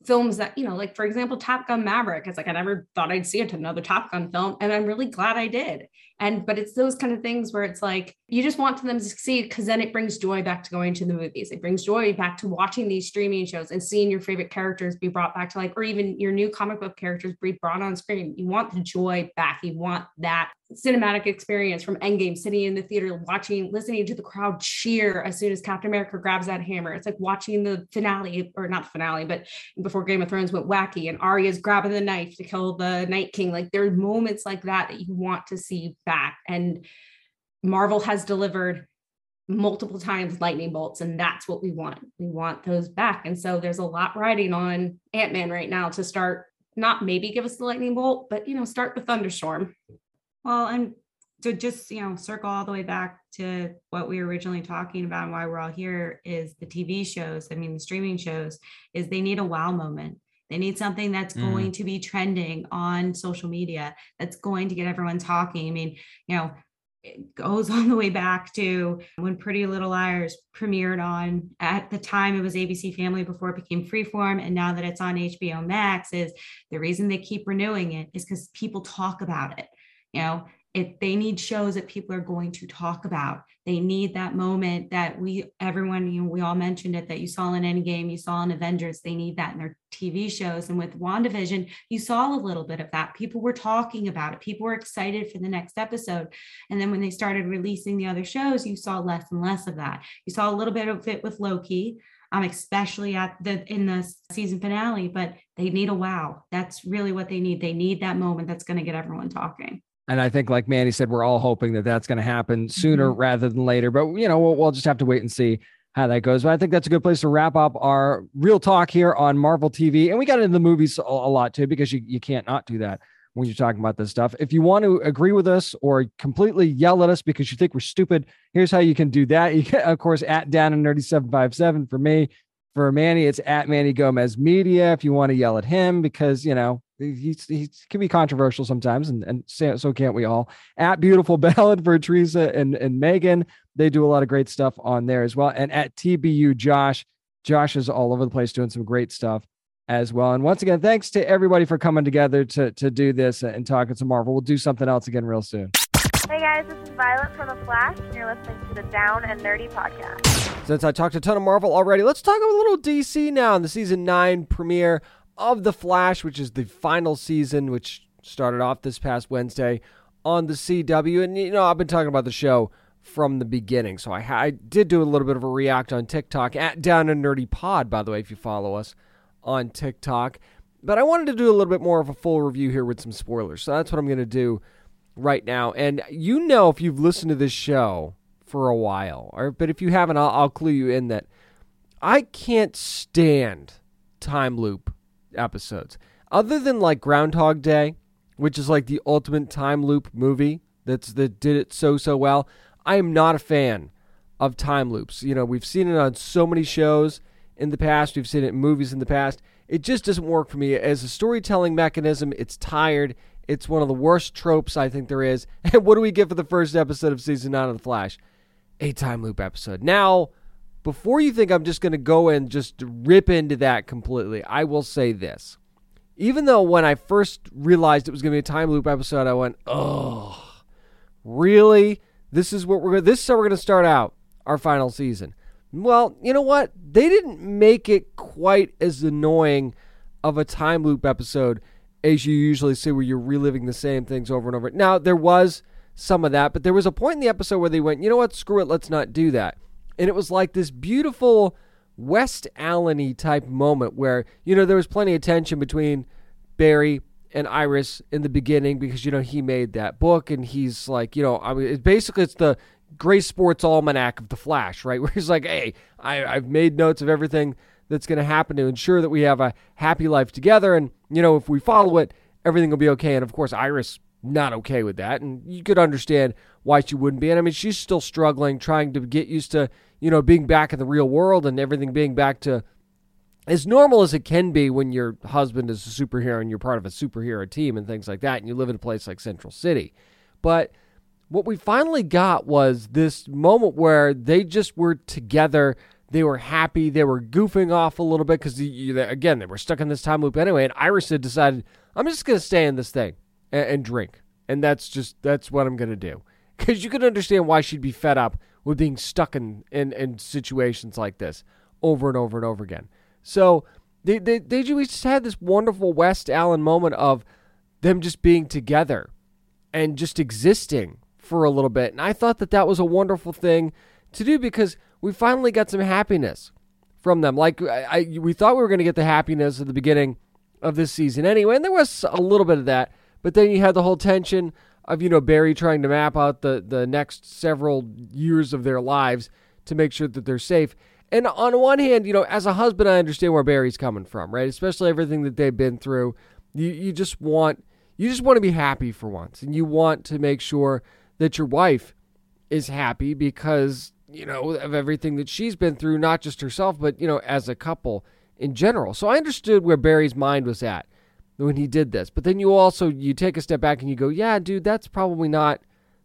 films that you know like for example top gun maverick it's like i never thought i'd see it another top gun film and i'm really glad i did and but it's those kind of things where it's like you just want them to succeed because then it brings joy back to going to the movies. It brings joy back to watching these streaming shows and seeing your favorite characters be brought back to life or even your new comic book characters be brought on screen. You want the joy back. You want that cinematic experience from endgame sitting in the theater watching listening to the crowd cheer as soon as captain america grabs that hammer. It's like watching the finale or not the finale but before game of thrones went wacky and arya's grabbing the knife to kill the night king. Like there are moments like that that you want to see back and marvel has delivered multiple times lightning bolts and that's what we want we want those back and so there's a lot riding on ant-man right now to start not maybe give us the lightning bolt but you know start the thunderstorm Well, and to just, you know, circle all the way back to what we were originally talking about and why we're all here is the TV shows. I mean, the streaming shows is they need a wow moment. They need something that's Mm. going to be trending on social media, that's going to get everyone talking. I mean, you know, it goes all the way back to when Pretty Little Liars premiered on at the time it was ABC Family before it became Freeform and now that it's on HBO Max is the reason they keep renewing it is cuz people talk about it you know It, they need shows that people are going to talk about. They need that moment that we, everyone, you know, we all mentioned it that you saw in Endgame, you saw in Avengers. They need that in their TV shows. And with WandaVision, you saw a little bit of that. People were talking about it. People were excited for the next episode. And then when they started releasing the other shows, you saw less and less of that. You saw a little bit of it with Loki, um, especially at the in the season finale. But they need a wow. That's really what they need. They need that moment that's going to get everyone talking. And I think, like Manny said, we're all hoping that that's going to happen sooner Mm-hmm. rather than later. But you know, we'll, we'll just have to wait and see how that goes. But I think that's a good place to wrap up our real talk here on Marvel TV. And we got into the movies a, a lot too, because you, you can't not do that when you're talking about this stuff. If you want to agree with us or completely yell at us because you think we're stupid, here's how you can do that. You can, of course, at down and nerdy 757 for me. For Manny, it's at Manny Gomez Media. If you want to yell at him, because you know he's he can be controversial sometimes, and and so, so can't we all? At Beautiful Ballad for Teresa and and Megan, they do a lot of great stuff on there as well. And at TBU Josh, Josh is all over the place doing some great stuff as well. And once again, thanks to everybody for coming together to to do this and talking to Marvel. We'll do something else again real soon. Hey guys, this is Violet from The Flash, and you're listening to the Down and Nerdy podcast. Since I talked a ton of Marvel already, let's talk a little DC now in the season nine premiere of The Flash, which is the final season, which started off this past Wednesday on the CW. And, you know, I've been talking about the show from the beginning. So I, I did do a little bit of a react on TikTok at Down and Nerdy Pod, by the way, if you follow us on TikTok. But I wanted to do a little bit more of a full review here with some spoilers. So that's what I'm going to do right now. And you know, if you've listened to this show for a while, or but if you haven't, I'll, I'll clue you in that I can't stand time loop episodes. Other than like Groundhog Day, which is like the ultimate time loop movie that's that did it so so well. I am not a fan of time loops. You know, we've seen it on so many shows in the past, we've seen it in movies in the past. It just doesn't work for me as a storytelling mechanism. It's tired. It's one of the worst tropes I think there is. And what do we get for the first episode of season 9 of The Flash? A time loop episode. Now, before you think I'm just going to go and just rip into that completely, I will say this. Even though when I first realized it was going to be a time loop episode, I went, "Oh, really? This is what we're going. This is how we're going to start out our final season." Well, you know what? They didn't make it quite as annoying of a time loop episode as you usually see, where you're reliving the same things over and over. Now, there was some of that, but there was a point in the episode where they went, "You know what? Screw it. Let's not do that." And it was like this beautiful West Allen type moment where, you know, there was plenty of tension between Barry and Iris in the beginning because, you know, he made that book and he's like, you know, I mean, it, basically it's the Grays Sports Almanac of the Flash, right? Where he's like, hey, I, I've made notes of everything that's going to happen to ensure that we have a happy life together. And, you know, if we follow it, everything will be okay. And of course, Iris not okay with that. And you could understand why she wouldn't be. And I mean, she's still struggling, trying to get used to, you know, being back in the real world and everything being back to as normal as it can be when your husband is a superhero and you're part of a superhero team and things like that. And you live in a place like Central City. But what we finally got was this moment where they just were together. They were happy. They were goofing off a little bit because, again, they were stuck in this time loop anyway. And Iris had decided, I'm just going to stay in this thing and, and drink. And that's just, that's what I'm to do. Because you can understand why she'd be fed up with being stuck in, in, in situations like this over and over and over again. So they, they, they just had this wonderful West Allen moment of them just being together and just existing for a little bit. And I thought that that was a wonderful thing to do because we finally got some happiness from them. Like I, I we thought we were going to get the happiness at the beginning of this season anyway, and there was a little bit of that. But then you had the whole tension of you know Barry trying to map out the the next several years of their lives to make sure that they're safe. And on one hand, you know, as a husband, I understand where Barry's coming from, right? Especially everything that they've been through. You you just want you just want to be happy for once, and you want to make sure that your wife is happy because you know of everything that she's been through, not just herself, but you know as a couple in general. So I understood where Barry's mind was at when he did this. But then you also you take a step back and you go, yeah, dude, that's probably not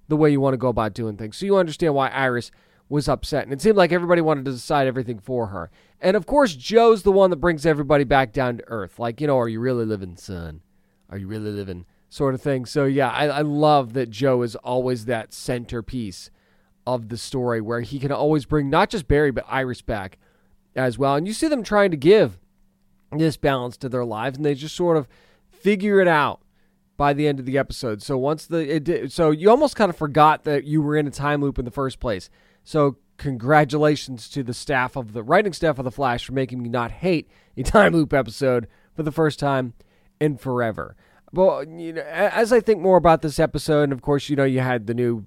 the way you want to go about doing things. So you understand why Iris was upset. And it seemed like everybody wanted to decide everything for her. And of course, Joe's the one that brings everybody back down to earth. Like, you know, are you really living, son? Are you really living sort of thing. So yeah, I, I love that Joe is always that centerpiece of the story where he can always bring not just Barry but Iris back as well. And you see them trying to give this balance to their lives, and they just sort of figure it out by the end of the episode. So once the it did, so you almost kind of forgot that you were in a time loop in the first place. So congratulations to the staff of the writing staff of the Flash for making me not hate a time loop episode for the first time in forever. Well, you know, as I think more about this episode, and of course, you know, you had the new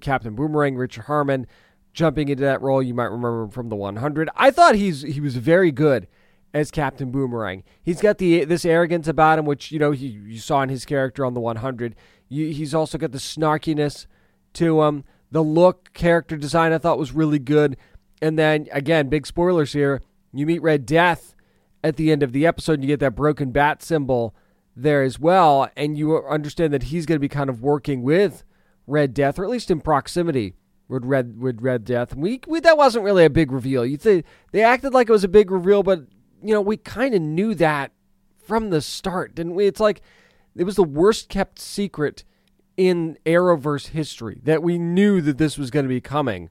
Captain Boomerang, Richard Harmon, jumping into that role. You might remember him from the 100. I thought he's he was very good as Captain Boomerang. He's got the this arrogance about him, which you know he, you saw in his character on the 100. You, he's also got the snarkiness to him. The look, character design, I thought was really good. And then again, big spoilers here. You meet Red Death at the end of the episode. And you get that broken bat symbol there as well, and you understand that he's going to be kind of working with Red Death, or at least in proximity with Red with Red Death. We, we that wasn't really a big reveal. You they acted like it was a big reveal, but you know we kind of knew that from the start, didn't we? It's like it was the worst kept secret in Arrowverse history that we knew that this was going to be coming,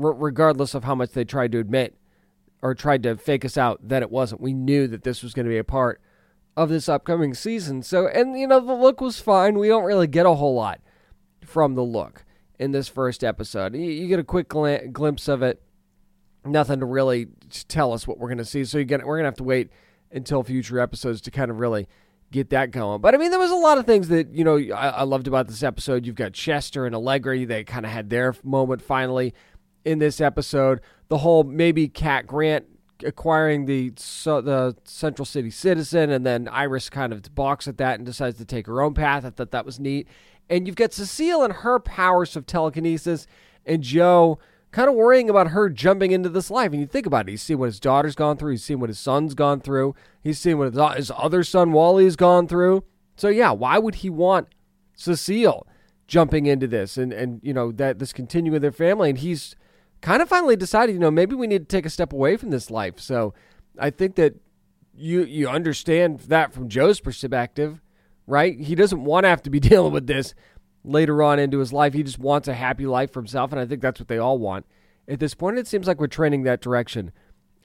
r- regardless of how much they tried to admit or tried to fake us out that it wasn't. We knew that this was going to be a part of this upcoming season. So, and you know, the look was fine. We don't really get a whole lot from the look in this first episode. You, you get a quick gl- glimpse of it. Nothing to really tell us what we're going to see. So we're going to have to wait until future episodes to kind of really get that going. But I mean, there was a lot of things that you know I, I loved about this episode. You've got Chester and Allegra; they kind of had their moment finally in this episode. The whole maybe Cat Grant acquiring the so, the Central City Citizen, and then Iris kind of balks at that and decides to take her own path. I thought that was neat. And you've got Cecile and her powers of telekinesis, and Joe kind of worrying about her jumping into this life. And you think about it, he's seen what his daughter's gone through, he's seen what his son's gone through, he's seen what his other son Wally's gone through. So yeah, why would he want Cecile jumping into this and and you know that this continuing with their family? And he's kind of finally decided, you know, maybe we need to take a step away from this life. So I think that you you understand that from Joe's perspective, right? He doesn't want to have to be dealing with this later on into his life. He just wants a happy life for himself, and I think that's what they all want. At this point, it seems like we're trending that direction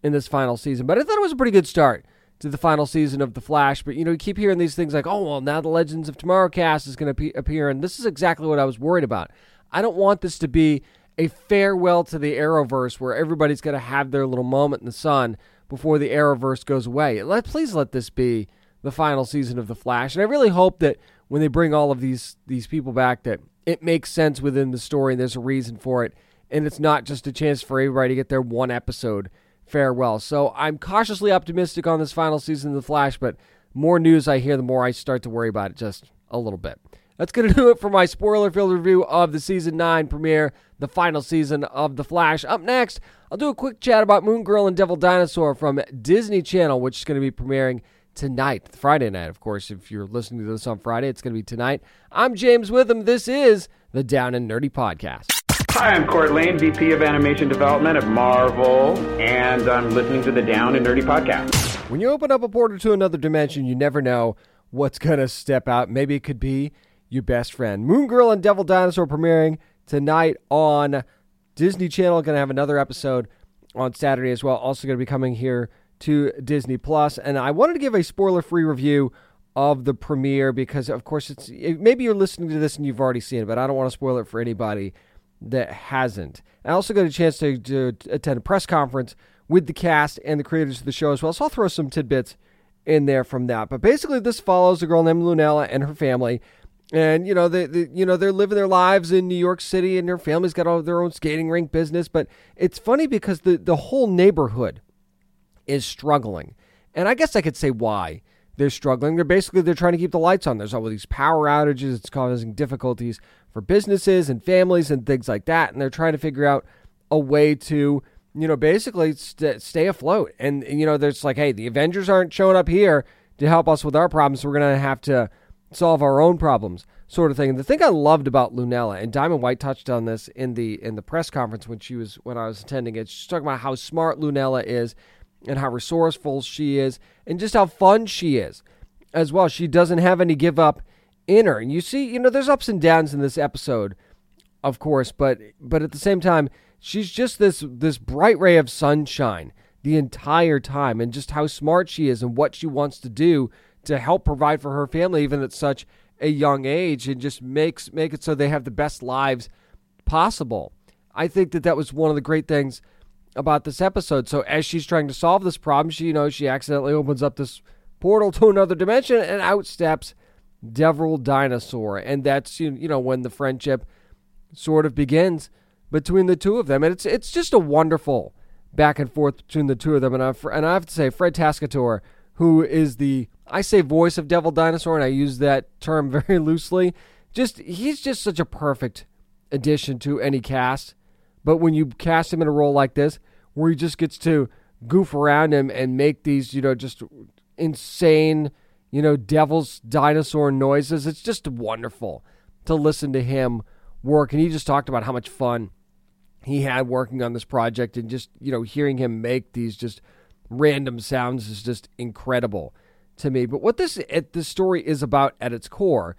in this final season. But I thought it was a pretty good start to the final season of The Flash. But, you know, you keep hearing these things like, oh, well, now the Legends of Tomorrow cast is going to appear. And this is exactly what I was worried about. I don't want this to be a farewell to the Arrowverse where everybody's going to have their little moment in the sun before the Arrowverse goes away. Let please let this be the final season of the Flash, and I really hope that when they bring all of these these people back, that it makes sense within the story and there's a reason for it, and it's not just a chance for everybody to get their one episode farewell. So I'm cautiously optimistic on this final season of the Flash, but more news I hear, the more I start to worry about it just a little bit. That's going to do it for my spoiler filled review of the season 9 premiere, the final season of The Flash. Up next, I'll do a quick chat about Moon Girl and Devil Dinosaur from Disney Channel, which is going to be premiering tonight, Friday night, of course. If you're listening to this on Friday, it's going to be tonight. I'm James Witham. This is the Down and Nerdy Podcast. Hi, I'm Cort Lane, VP of Animation Development at Marvel, and I'm listening to the Down and Nerdy Podcast. When you open up a portal to another dimension, you never know what's going to step out. Maybe it could be your best friend. Moon Girl and Devil Dinosaur premiering tonight on Disney Channel. Going to have another episode on Saturday as well. Also going to be coming here to Disney Plus. And I wanted to give a spoiler-free review of the premiere because, of course, it's maybe you're listening to this and you've already seen it, but I don't want to spoil it for anybody that hasn't. I also got a chance to, to attend a press conference with the cast and the creators of the show as well. So I'll throw some tidbits in there from that. But basically, this follows a girl named Lunella and her family and you know they, they, you know they're living their lives in New York City and their family's got all their own skating rink business but it's funny because the the whole neighborhood is struggling. And I guess I could say why they're struggling. They're basically they're trying to keep the lights on. There's all these power outages. It's causing difficulties for businesses and families and things like that. And they're trying to figure out a way to you know basically st- stay afloat. And you know there's like hey the Avengers aren't showing up here to help us with our problems. So we're to have to solve our own problems sort of thing. And the thing I loved about Lunella and Diamond White touched on this in the in the press conference when she was when I was attending it. She's talking about how smart Lunella is and how resourceful she is and just how fun she is as well. She doesn't have any give up in her. And you see, you know, there's ups and downs in this episode, of course, but but at the same time, she's just this this bright ray of sunshine the entire time and just how smart she is and what she wants to do to help provide for her family even at such a young age and just makes make it so they have the best lives possible. I think that that was one of the great things about this episode. So as she's trying to solve this problem, she you know she accidentally opens up this portal to another dimension and out steps Devil Dinosaur, and that's you know when the friendship sort of begins between the two of them, and it's it's just a wonderful back and forth between the two of them. And I and I have to say, Fred Tatasciore, who is the I say voice of Devil Dinosaur, and I use that term very loosely. Just he's just such a perfect addition to any cast. But when you cast him in a role like this, where he just gets to goof around him and make these, you know, just insane, you know, devil's dinosaur noises, it's just wonderful to listen to him work. And he just talked about how much fun he had working on this project and just, you know, hearing him make these just random sounds is just incredible to me. But what this this story is about at its core,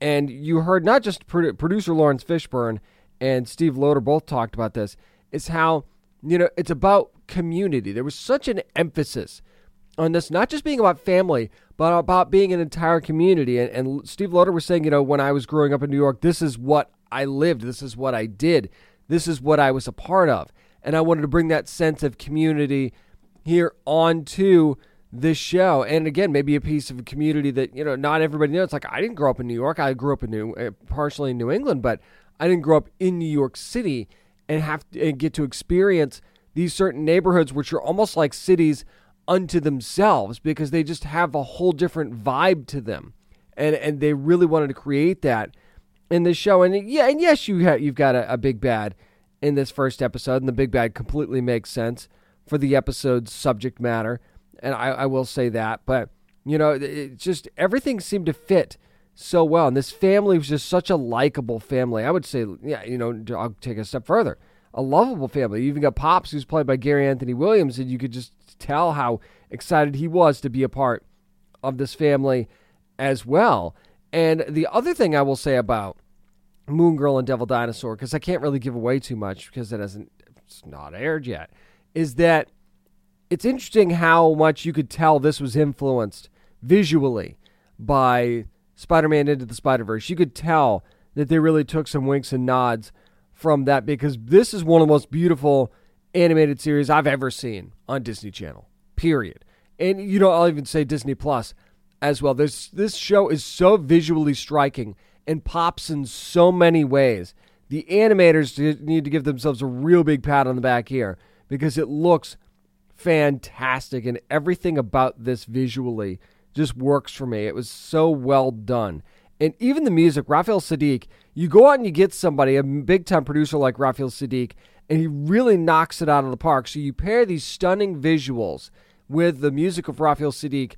and you heard not just producer Laurence Fishburne and Steve Loter both talked about this, is how you know it's about community. There was such an emphasis on this, not just being about family, but about being an entire community. And, and Steve Loter was saying, you know, when I was growing up in New York, this is what I lived, this is what I did, this is what I was a part of, and I wanted to bring that sense of community here onto this show. And again, maybe a piece of a community that, you know, not everybody knows. Like, I didn't grow up in New York. I grew up in New, uh, partially in New England, but I didn't grow up in New York City and have to and get to experience these certain neighborhoods, which are almost like cities unto themselves because they just have a whole different vibe to them. And, and they really wanted to create that in this show. And yeah, and yes, you have, you've got a, a big bad in this first episode, and the big bad completely makes sense for the episode's subject matter and I, I will say that. But you know, it just everything seemed to fit so well, and this family was just such a likable family. I would say, yeah, you know, I'll take a step further, a lovable family. You even got Pops, who's played by Gary Anthony Williams, and you could just tell how excited he was to be a part of this family as well. And the other thing I will say about Moon Girl and Devil Dinosaur, because I can't really give away too much because it hasn't, it's not aired yet, is that it's interesting how much you could tell this was influenced visually by Spider-Man Into the Spider-Verse. You could tell that they really took some winks and nods from that because this is one of the most beautiful animated series I've ever seen on Disney Channel. Period. And you know, I'll even say Disney Plus as well. This this show is so visually striking and pops in so many ways. The animators need to give themselves a real big pat on the back here because it looks fantastic, and everything about this visually just works for me. It was so well done. And even the music, Raphael Saadiq, you go out and you get somebody, a big time producer like Raphael Saadiq, and he really knocks it out of the park. So you pair these stunning visuals with the music of Raphael Saadiq,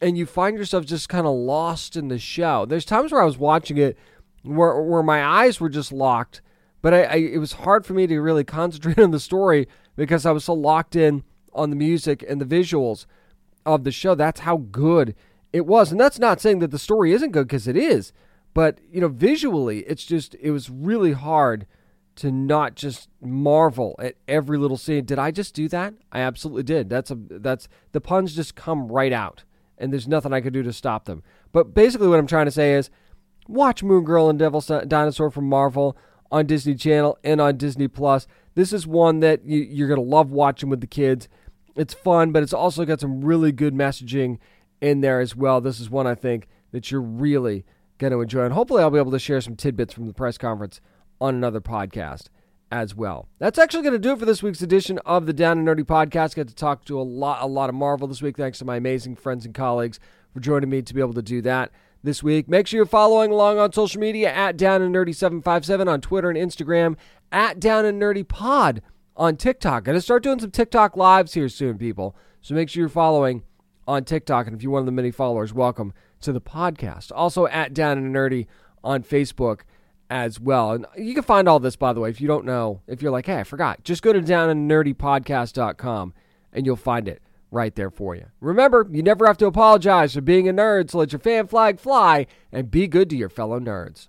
and you find yourself just kind of lost in the show. There's times where I was watching it where, where my eyes were just locked, but I, I, it was hard for me to really concentrate on the story because I was so locked in on the music and the visuals of the show. That's how good it was. And that's not saying that the story isn't good because it is. But, you know, visually, it's just, it was really hard to not just marvel at every little scene. Did I just do that? I absolutely did. That's a, that's, the puns just come right out. And there's nothing I could do to stop them. But basically, what I'm trying to say is watch Moon Girl and Devil Dinosaur from Marvel on Disney Channel and on Disney Plus. This is one that you, you're going to love watching with the kids. It's fun, but it's also got some really good messaging in there as well. This is one I think that you're really going to enjoy. And hopefully, I'll be able to share some tidbits from the press conference on another podcast as well. That's actually going to do it for this week's edition of the Down and Nerdy podcast. Got to talk to a lot, a lot of Marvel this week. Thanks to my amazing friends and colleagues for joining me to be able to do that this week. Make sure you're following along on social media at Down and Nerdy 757 on Twitter and Instagram, at Down and Nerdy Pod on TikTok. To start doing some TikTok lives here soon, people. So make sure you're following on TikTok. And if you're one of the many followers, welcome to the podcast. Also at Down and Nerdy on Facebook as well. And you can find all this, by the way, if you don't know, if you're like, hey, I forgot, just go to downandnerdypodcast.com and you'll find it right there for you. Remember, you never have to apologize for being a nerd, so let your fan flag fly and be good to your fellow nerds.